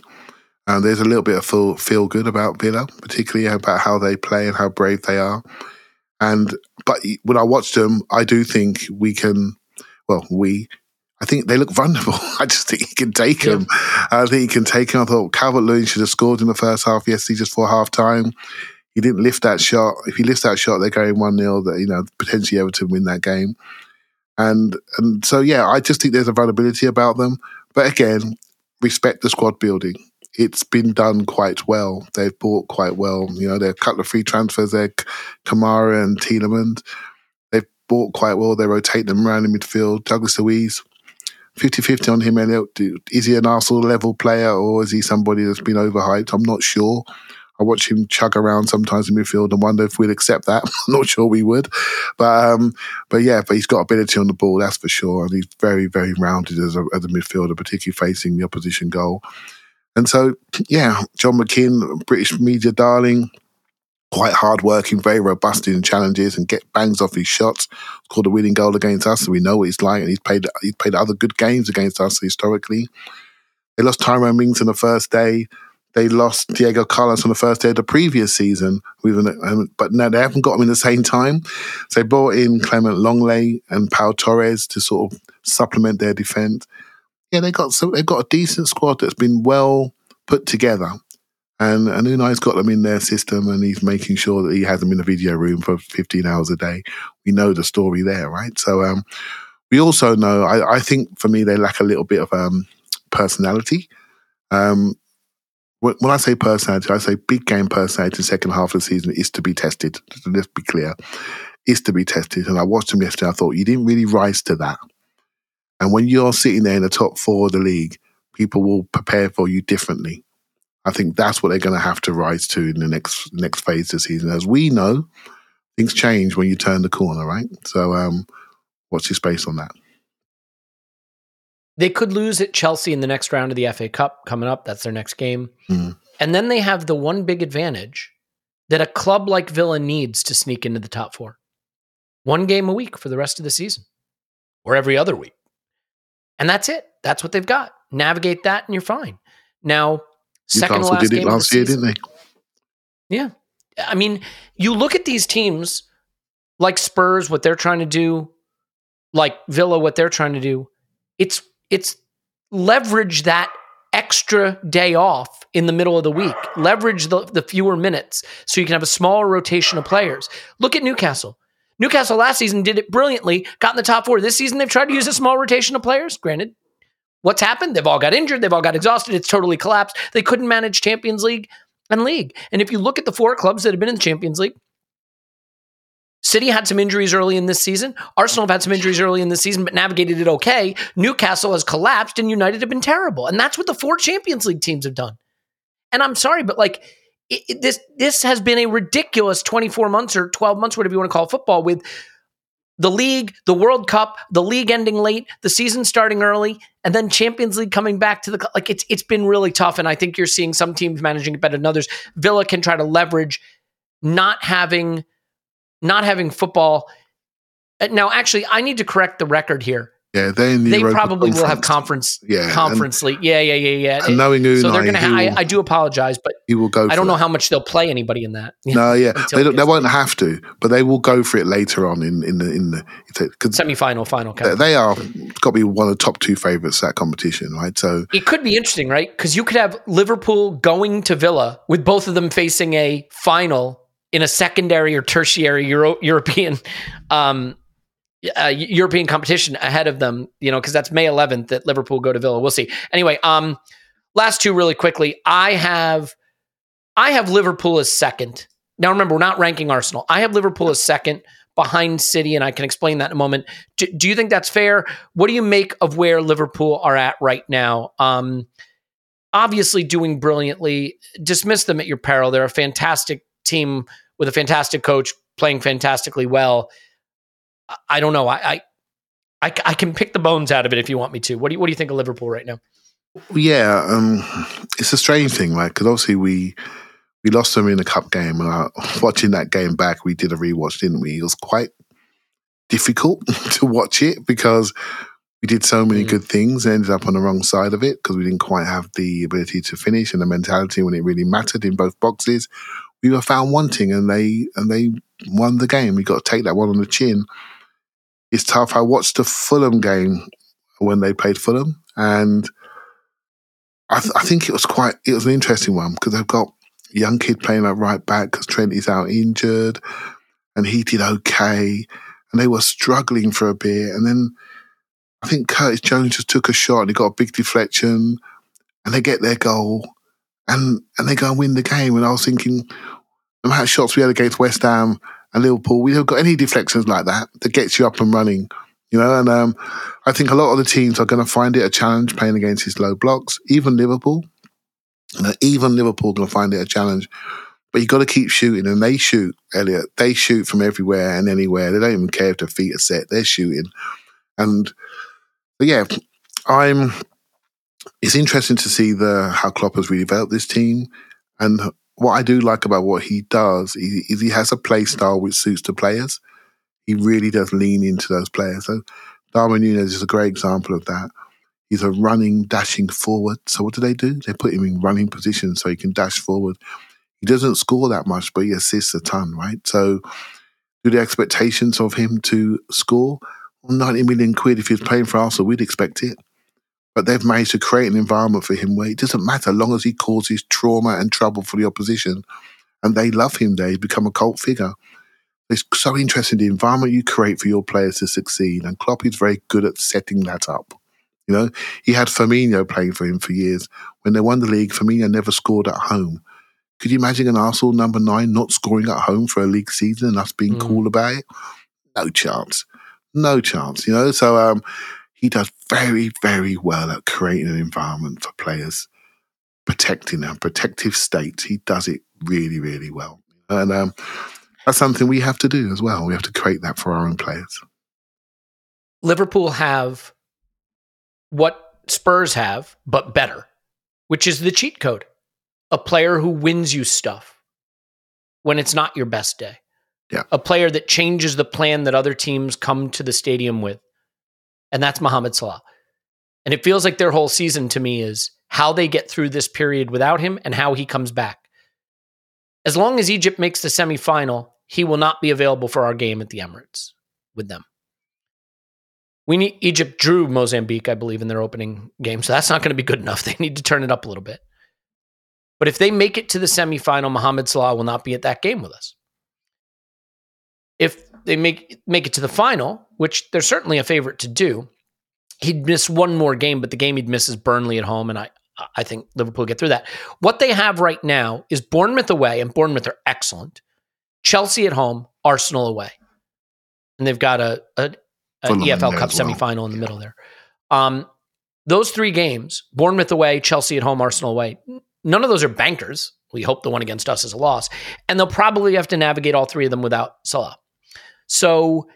And there's a little bit of feel, feel good about Villa, particularly about how they play and how brave they are. And but when I watch them, I do think we can. Well, we. I think they look vulnerable. I just think he can take Yeah. them. I think he can take them. I thought Calvert Lewin should have scored in the first half yesterday, just for half time. He didn't lift that shot. If he lifts that shot, they're going one 0 That you know potentially Everton win that game. And and so yeah, I just think there's a vulnerability about them. But again, respect the squad building. It's been done quite well. They've bought quite well. You know, a couple of free transfers there, K- Kamara and Tielemans. They've bought quite well. They rotate them around in midfield. Douglas Luiz, 50-50 on him. Is he an Arsenal level player or is he somebody that's been overhyped? I'm not sure. I watch him chug around sometimes in midfield and wonder if we'd accept that. I'm not sure we would. But um, but yeah, but he's got ability on the ball, that's for sure. And he's very, very rounded as a, as a midfielder, particularly facing the opposition goal. And so, yeah, John McGinn, British media darling, quite hard working, very robust in challenges and get bangs off his shots. Scored a winning goal against us, so we know what he's like. And he's played he's played other good games against us historically. They lost Tyrone Mings on the first day. They lost Diego Carlos on the first day of the previous season, um, but no, they haven't got him in the same time. So they brought in Clement Lenglet and Pau Torres to sort of supplement their defence. Yeah, they got so they've got a decent squad that's been well put together, and and Unai's got them in their system, and he's making sure that he has them in the video room for 15 hours a day. We know the story there, right? So um, we also know. I, I think for me, they lack a little bit of um, personality. Um, when I say personality, I say big game personality. Second half of the season is to be tested. Let's be clear, is to be tested. And I watched him yesterday. I thought you didn't really rise to that. And when you're sitting there in the top four of the league, people will prepare for you differently. I think that's what they're going to have to rise to in the next next phase of the season. As we know, things change when you turn the corner, right? So, um, what's your space on that? They could lose at Chelsea in the next round of the FA Cup coming up. That's their next game. Mm. And then they have the one big advantage that a club like Villa needs to sneak into the top four. One game a week for the rest of the season or every other week. And that's it. That's what they've got. Navigate that and you're fine. Now, second Newcastle last did it game of the last year, season- didn't they? Yeah. I mean, you look at these teams like Spurs, what they're trying to do, like Villa, what they're trying to do. It's it's leverage that extra day off in the middle of the week. Leverage the, the fewer minutes so you can have a smaller rotation of players. Look at Newcastle. Newcastle last season did it brilliantly, got in the top four. This season they've tried to use a small rotation of players. Granted, what's happened? They've all got injured, they've all got exhausted, it's totally collapsed. They couldn't manage Champions League and league. And if you look at the four clubs that have been in the Champions League, City had some injuries early in this season. Arsenal have had some injuries early in this season, but navigated it okay. Newcastle has collapsed, and United have been terrible. And that's what the four Champions League teams have done. And I'm sorry, but like it, it- this, this has been a ridiculous 24 months or 12 months, whatever you want to call football, with the league, the World Cup, the league ending late, the season starting early, and then Champions League coming back to the like. It's it's been really tough, and I think you're seeing some teams managing it better than others. Villa can try to leverage not having not having football. Uh, Now, actually, I need to correct the record here. Yeah, they're in the They Europa probably will have Conference. conference and- league. Yeah, yeah, yeah, yeah. And knowing Unai, so they're gonna. Ha- I, I do apologize, but he will go. I don't know it. how much they'll play anybody in that. No, yeah, they, don't, they won't have to, but they will go for it later on in in the in the Semi-final, final. Count. they are got to be one of the top two favorites that competition, right? So It could be interesting, right? Because you could have Liverpool going to Villa with both of them facing a final in a secondary or tertiary Euro- European um, uh, European competition ahead of them. You know, because that's May 11th that Liverpool go to Villa. We'll see. Anyway, um, Last two really quickly. I have I have Liverpool as second. Now remember, we're not ranking Arsenal. I have Liverpool as second behind City, and I can explain that in a moment. Do, do you think that's fair? What do you make of where Liverpool are at right now? Um, obviously doing brilliantly. Dismiss them at your peril. They're a fantastic team with a fantastic coach playing fantastically well. I- don't know. I, I I I can pick the bones out of it if you want me to. What do you What do you think of Liverpool right now? Yeah, um, it's a strange thing, right? Because obviously we we lost them in a cup game, and uh, watching that game back, we did a rewatch, didn't we? It was quite difficult to watch it because we did so many Mm. good things and ended up on the wrong side of it because we didn't quite have the ability to finish and the mentality when it really mattered in both boxes. We were found wanting, and they and they won the game. We got to take that one on the chin. It's tough. I watched the Fulham game when they played Fulham, and I, th- I think it was quite it was an interesting one because they've got a young kid playing at right back because Trent is out injured, and he did okay, and they were struggling for a bit, and then I think Curtis Jones just took a shot and he got a big deflection, and they get their goal, and and they go and win the game, and I was thinking, no matter shots we had against West Ham and Liverpool, we haven't got any deflections like that that gets you up and running. You know, and um, I think a lot of the teams are going to find it a challenge playing against these low blocks. Even Liverpool, you know, even Liverpool going to find it a challenge. But you got to keep shooting, and they shoot, Elliot. They shoot from everywhere and anywhere. They don't even care if their feet are set. They're shooting, and yeah, I'm. It's interesting to see the how Klopp has redeveloped this team, and what I do like about what he does is, he has a play style which suits the players. He really does lean into those players. So Darwin Nunes is a great example of that. He's a running, dashing forward. So what do they do? They put him in running position so he can dash forward. He doesn't score that much, but he assists a ton, right? So do the expectations of him to score? 90 million quid if he was playing for Arsenal, we'd expect it. But they've managed to create an environment for him where it doesn't matter, as long as he causes trauma and trouble for the opposition. And they love him there. He's become a cult figure. It's so interesting the environment you create for your players to succeed. And Klopp is very good at setting that up. You know, he had Firmino playing for him for years. When they won the league, Firmino never scored at home. Could you imagine an Arsenal number nine not scoring at home for a league season and us being Mm. cool about it? No chance. No chance, you know? So um, he does very, very well at creating an environment for players, protecting them, protective state. He does it really, really well. And um, that's something we have to do as well. We have to create that for our own players. Liverpool have what Spurs have, but better, which is the cheat code. A player who wins you stuff when it's not your best day. Yeah. A player that changes the plan that other teams come to the stadium with. And that's Mohamed Salah. And it feels like their whole season to me is how they get through this period without him and how he comes back. As long as Egypt makes the semifinal, he will not be available for our game at the Emirates with them. We need Egypt drew Mozambique, I believe, in their opening game, so that's not going to be good enough. They need to turn it up a little bit. But if they make it to the semifinal, Mohamed Salah will not be at that game with us. If they make make it to the final, which they're certainly a favorite to do, he'd miss one more game, but the game he'd miss is Burnley at home, and I I think Liverpool get through that. What they have right now is Bournemouth away, and Bournemouth are excellent. Chelsea at home, Arsenal away, and they've got a, a, a EFL Cup well. semifinal in the middle there. Um, those three games: Bournemouth away, Chelsea at home, Arsenal away. None of those are bankers. We hope the one against us is a loss, and they'll probably have to navigate all three of them without Salah. So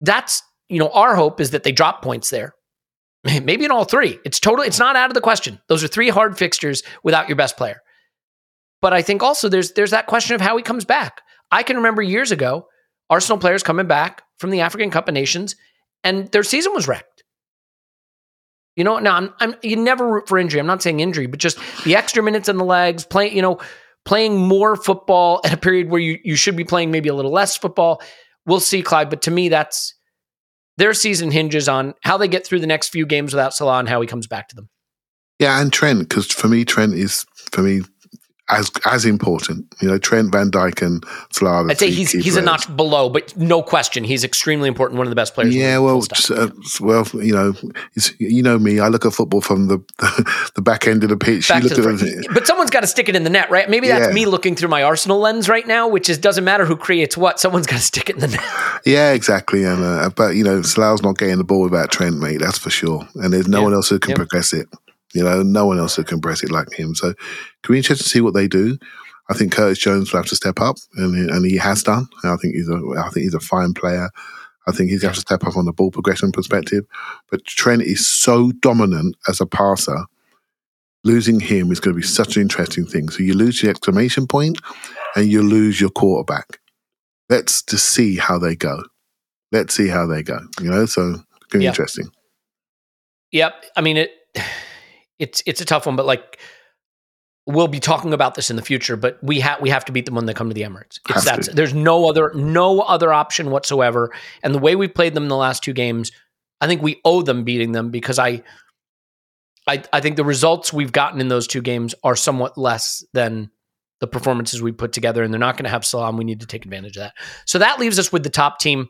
that's you know our hope is that they drop points there. Maybe in all three. It's totally it's not out of the question. Those are three hard fixtures without your best player. But I think also there's there's that question of how he comes back. I can remember years ago Arsenal players coming back from the African Cup of Nations and their season was wrecked. You know, now I'm, I'm you never root for injury. I'm not saying injury, but just the extra minutes in the legs, playing, you know, playing more football at a period where you you should be playing maybe a little less football. We'll see, Clive. But to me, that's their season hinges on how they get through the next few games without Salah and how he comes back to them. Yeah, and Trent, because for me, Trent is for me as as important. You know, Trent Van Dijk and Salah. I'd say he's he's a notch below, but no question, he's extremely important. One of the best players. Yeah, well, uh, well, you know, you know me. I look at football from the the back end of the pitch. Back you look at the, but someone's got to stick it in the net, right? Maybe that's yeah. me looking through my Arsenal lens right now, which is doesn't matter who creates what. Someone's got to stick it in the net. Yeah, exactly. And uh, but you know, Salah's not getting the ball without Trent, mate. That's for sure. And there's no yeah. one else who can yeah. progress it. You know, no one else who can press it like him. So, can be interested to see what they do. I think Curtis Jones will have to step up, and and he has done. I think he's a I think he's a fine player. I think he's going to step up on the ball progression perspective. But Trent is so dominant as a passer. Losing him is going to be such an interesting thing. So you lose the exclamation point, and you lose your quarterback. Let's just see how they go. Let's see how they go. You know, so it's going to be interesting. Yep. I mean it. It's it's a tough one, but like we'll be talking about this in the future, but we have we have to beat them when they come to the Emirates. It's that there's no other no other option whatsoever. And the way we played them in the last two games, I think we owe them beating them because I I I think the results we've gotten in those two games are somewhat less than the performances we put together, and they're not going to have Salah. We need to take advantage of that. So that leaves us with the top team.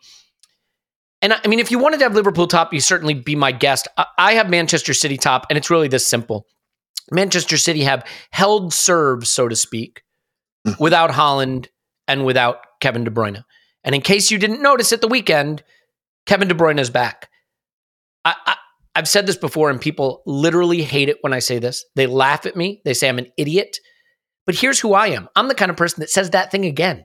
And I mean, if you wanted to have Liverpool top, you certainly be my guest. I have Manchester City top, and it's really this simple. Manchester City have held serves, so to speak, mm. without Haaland and without Kevin De Bruyne. And in case you didn't notice at the weekend, Kevin De Bruyne is back. I, I, I've said this before, and people literally hate it when I say this. They laugh at me. They say I'm an idiot. But here's who I am I'm the kind of person that says that thing again,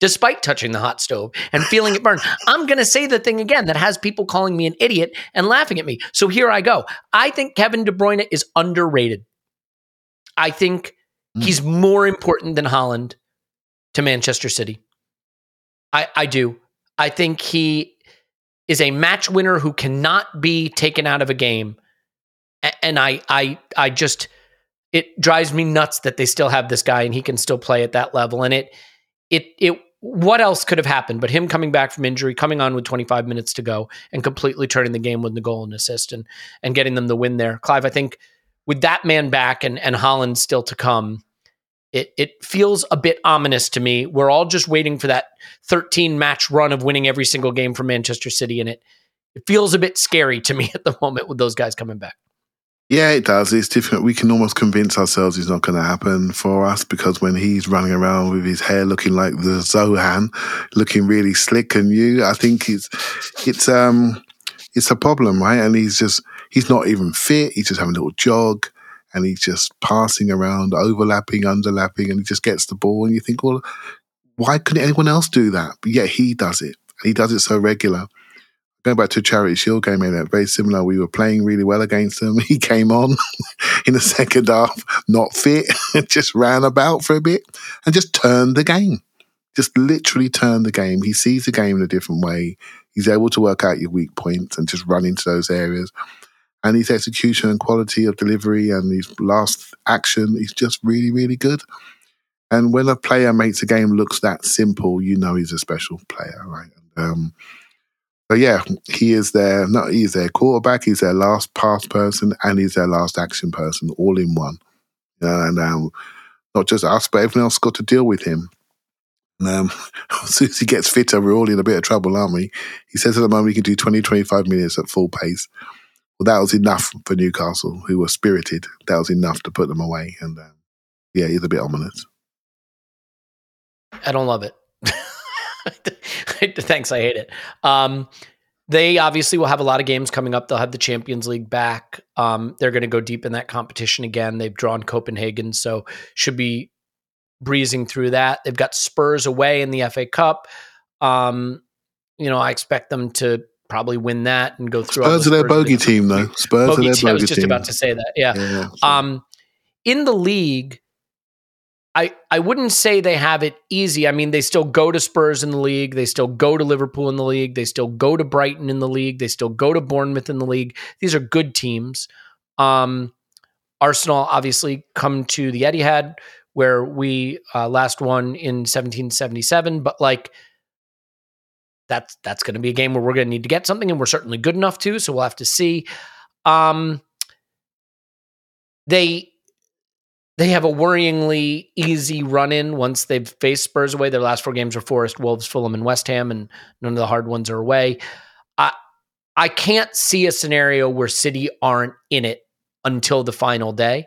despite touching the hot stove and feeling it burn. I'm going to say the thing again that has people calling me an idiot and laughing at me. So here I go. I think Kevin De Bruyne is underrated. I think mm. he's more important than Haaland to Manchester City. I, I do. I think he is a match winner who cannot be taken out of a game. And I I I just it drives me nuts that they still have this guy and he can still play at that level. And it it it what else could have happened but him coming back from injury, coming on with 25 minutes to go and completely turning the game with the goal and assist and and getting them the win there. Clive, I think with that man back and and Haaland still to come, it it feels a bit ominous to me. We're all just waiting for that 13 match run of winning every single game for Manchester City, and it it feels a bit scary to me at the moment with those guys coming back. Yeah, it does. It's different. We can almost convince ourselves it's not going to happen for us because when he's running around with his hair looking like the Zohan, looking really slick and new, I think it's it's um it's a problem, right? And he's just he's not even fit. He's just having a little jog and he's just passing around, overlapping, underlapping, and he just gets the ball. And you think, well, why couldn't anyone else do that? But yet he does it. He does it so regular. Going back to charity shield game, that very similar. We were playing really well against him. He came on in the second half, not fit, just ran about for a bit and just turned the game. Just literally turned the game. He sees the game in a different way. He's able to work out your weak points and just run into those areas. And his execution and quality of delivery and his last action is just really, really good. And when a player makes a game looks that simple, you know he's a special player, right? Um, but yeah, he is their not he's their quarterback, he's their last pass person, and he's their last action person, all in one. and um, not just us, but everyone else got to deal with him. Um, as soon as he gets fitter, we're all in a bit of trouble, aren't we? He says at the moment he can do 20, 25 minutes at full pace. Well, that was enough for Newcastle, who were spirited. That was enough to put them away. And um, yeah, he's a bit ominous. I don't love it. Thanks, I hate it. Um, they obviously will have a lot of games coming up. They'll have the Champions League back. Um, they're going to go deep in that competition again. They've drawn Copenhagen, so should be breezing through that. They've got Spurs away in the FA Cup. Um, you know, I expect them to probably win that and go through. Spurs are their bogey team, though. Spurs bogey are their bogey team. I was just team. about to say that. Yeah. yeah um, in the league, I I wouldn't say they have it easy. I mean, they still go to Spurs in the league. They still go to Liverpool in the league. They still go to Brighton in the league. They still go to Bournemouth in the league. These are good teams. Um, Arsenal obviously come to the Etihad where we uh, last won in 1777. But like, that's that's going to be a game where we're going to need to get something, and we're certainly good enough to. So we'll have to see. Um, they they have a worryingly easy run in once they've faced Spurs away. Their last four games are Forest, Wolves, Fulham, and West Ham, and none of the hard ones are away. I I can't see a scenario where City aren't in it until the final day,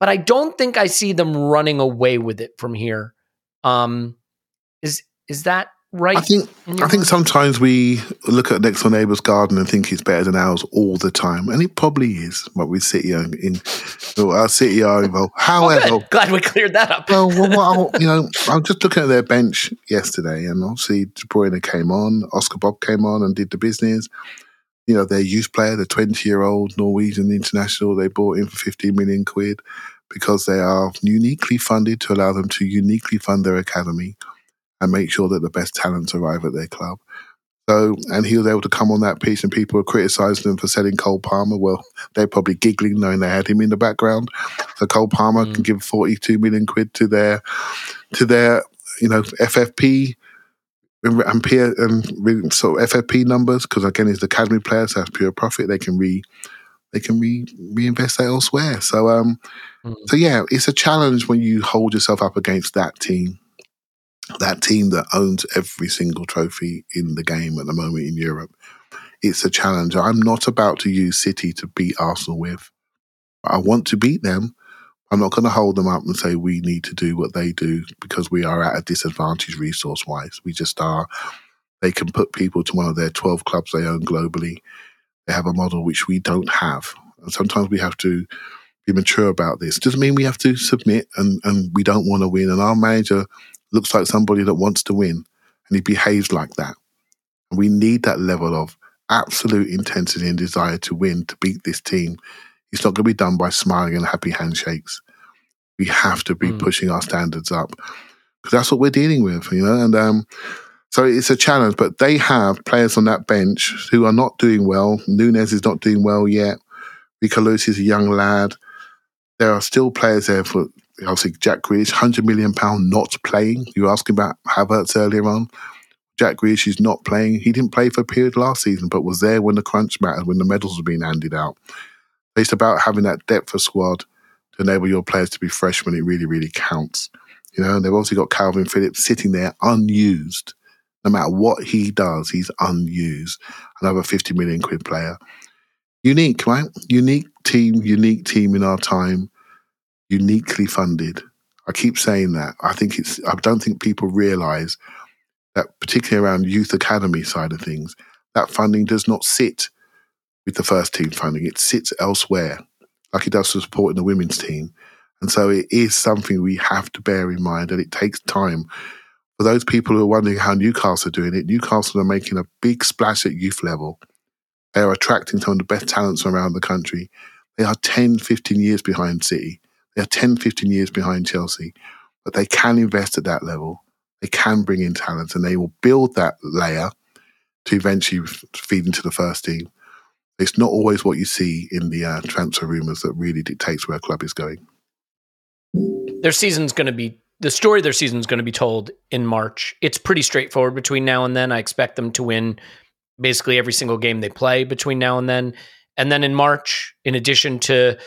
but I don't think I see them running away with it from here. Um, is is that right? I think I think sometimes we look at next door neighbour's garden and think it's better than ours all the time, and it probably is. But we sit are in, well, our City are involved. Oh, However, good. Glad we cleared that up. well, well you know, I'm just looking at their bench yesterday, and obviously De Bruyne came on, Oscar Bobb came on and did the business. You know, their youth player, the 20 year old Norwegian international, they bought in for 15 million quid because they are uniquely funded to allow them to uniquely fund their academy and make sure that the best talents arrive at their club. So, and he was able to come on that piece, and people were criticising him for selling Cole Palmer. Well, they're probably giggling knowing they had him in the background. So Cole Palmer can give forty-two million quid to their, to their, you know, FFP and peer and sort of FFP numbers because again, he's the academy player, so that's pure profit. They can re, they can re reinvest that elsewhere. So, um, Mm. so yeah, it's a challenge when you hold yourself up against that team that team that owns every single trophy in the game at the moment in Europe. It's a challenge. I'm not about to use City to beat Arsenal with. I want to beat them. I'm not going to hold them up and say we need to do what they do because we are at a disadvantage resource wise. We just are. They can put people to one of their 12 clubs they own globally. They have a model which we don't have. And sometimes we have to be mature about this. Doesn't mean we have to submit and, and we don't want to win. And our manager looks like somebody that wants to win and he behaves like that. And we need that level of absolute intensity and desire to win to beat this team. It's not going to be done by smiling and happy handshakes. We have to be Mm. pushing our standards up because that's what we're dealing with, you know. And um, so it's a challenge. But they have players on that bench who are not doing well. Nunes is not doing well yet. Rico is a young lad. There are still players there for obviously Jack Grealish, hundred million pound not playing. You were asking about Havertz earlier on. Jack Grealish is not playing. He didn't play for a period last season, but was there when the crunch mattered, when the medals were being handed out. It's about having that depth of squad to enable your players to be fresh when it really, really counts. You know, and they've also got Kalvin Phillips sitting there unused. No matter what he does, he's unused. Another 50 million quid player. Unique, right? Unique team, unique team in our time, uniquely funded. I keep saying that. I think it's, I don't think people realize that, particularly around youth academy side of things, that funding does not sit with the first team funding. It sits elsewhere, like it does for supporting the women's team. And so it is something we have to bear in mind, and it takes time. For those people who are wondering how Newcastle are doing it, Newcastle are making a big splash at youth level. They are attracting some of the best talents around the country. They are 10, 15 years behind City. They are 10, 15 years behind Chelsea. But they can invest at that level. They can bring in talent and they will build that layer to eventually feed into the first team. It's not always what you see in the uh, transfer rumours that really dictates where a club is going. their season's going to be the story of their season's going to be told in March. It's pretty straightforward between now and then. I expect them to win basically every single game they play between now and then. And then in March, in addition to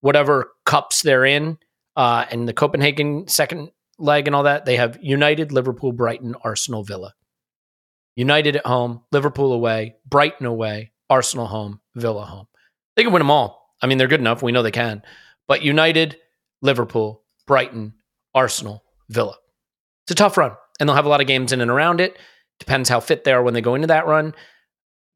whatever cups they're in, uh, and the Copenhagen second leg and all that, they have United, Liverpool, Brighton, Arsenal, Villa. United at home, Liverpool away, Brighton away, Arsenal home, Villa home. They can win them all. I mean, they're good enough. We know they can. But United, Liverpool, Brighton, Arsenal, Villa. It's a tough run, and they'll have a lot of games in and around it. Depends how fit they are when they go into that run.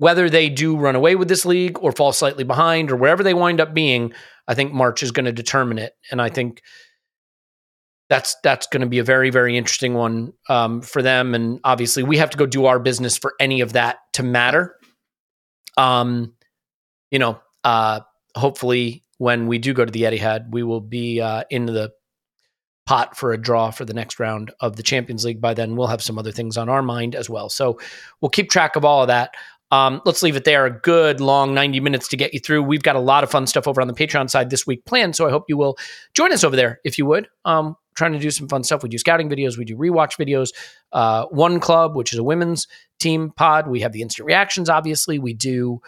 Whether they do run away with this league or fall slightly behind or wherever they wind up being, I think March is going to determine it. And I think that's that's going to be a very very interesting one um, for them. And obviously, we have to go do our business for any of that to matter. Um, you know, uh, hopefully when we do go to the Etihad, we will be uh, into the pot for a draw for the next round of the Champions League. By then, we'll have some other things on our mind as well. So we'll keep track of all of that. Um, let's leave it there. A good long 90 minutes to get you through. We've got a lot of fun stuff over on the Patreon side this week planned. So I hope you will join us over there if you would. Um, trying to do some fun stuff. We do scouting videos, we do rewatch videos. Uh, One Club, which is a women's team pod. We have the instant reactions, obviously. We do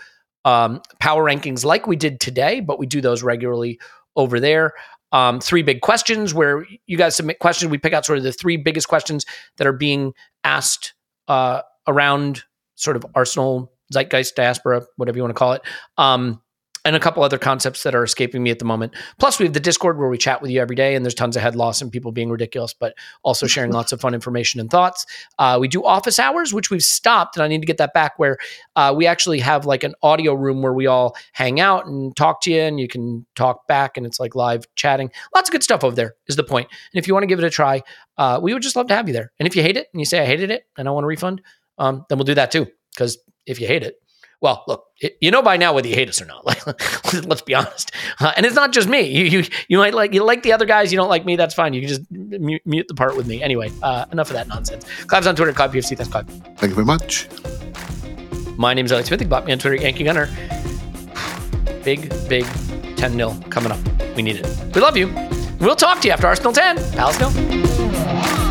um, power rankings like we did today, but we do those regularly over there. um, three big questions where you guys submit questions. We pick out sort of the three biggest questions that are being asked uh, around sort of Arsenal zeitgeist diaspora, whatever you want to call it. Um, and a couple other concepts that are escaping me at the moment. Plus, we have the Discord where we chat with you every day, and there's tons of head loss and people being ridiculous, but also sharing lots of fun information and thoughts. Uh, we do office hours, which we've stopped, and I need to get that back. Where uh, we actually have like an audio room where we all hang out and talk to you, and you can talk back, and it's like live chatting. Lots of good stuff over there. Is the point. And if you want to give it a try, uh, we would just love to have you there. And if you hate it and you say I hated it and I want a refund, um, then we'll do that too. Because if you hate it, well, look, you know by now whether you hate us or not. Like, let's be honest. Uh, and it's not just me. You, you you might like you like the other guys. You don't like me. That's fine. You can just mute, mute the part with me. Anyway, uh, enough of that nonsense. Clive's on Twitter. Clive PFC. Thanks, Clive. Thank you very much. My name's Alex Smith. You me on Twitter, Yankee Gunner. Big, big 10 0 coming up. We need it. We love you. We'll talk to you after Arsenal 10. Palace go.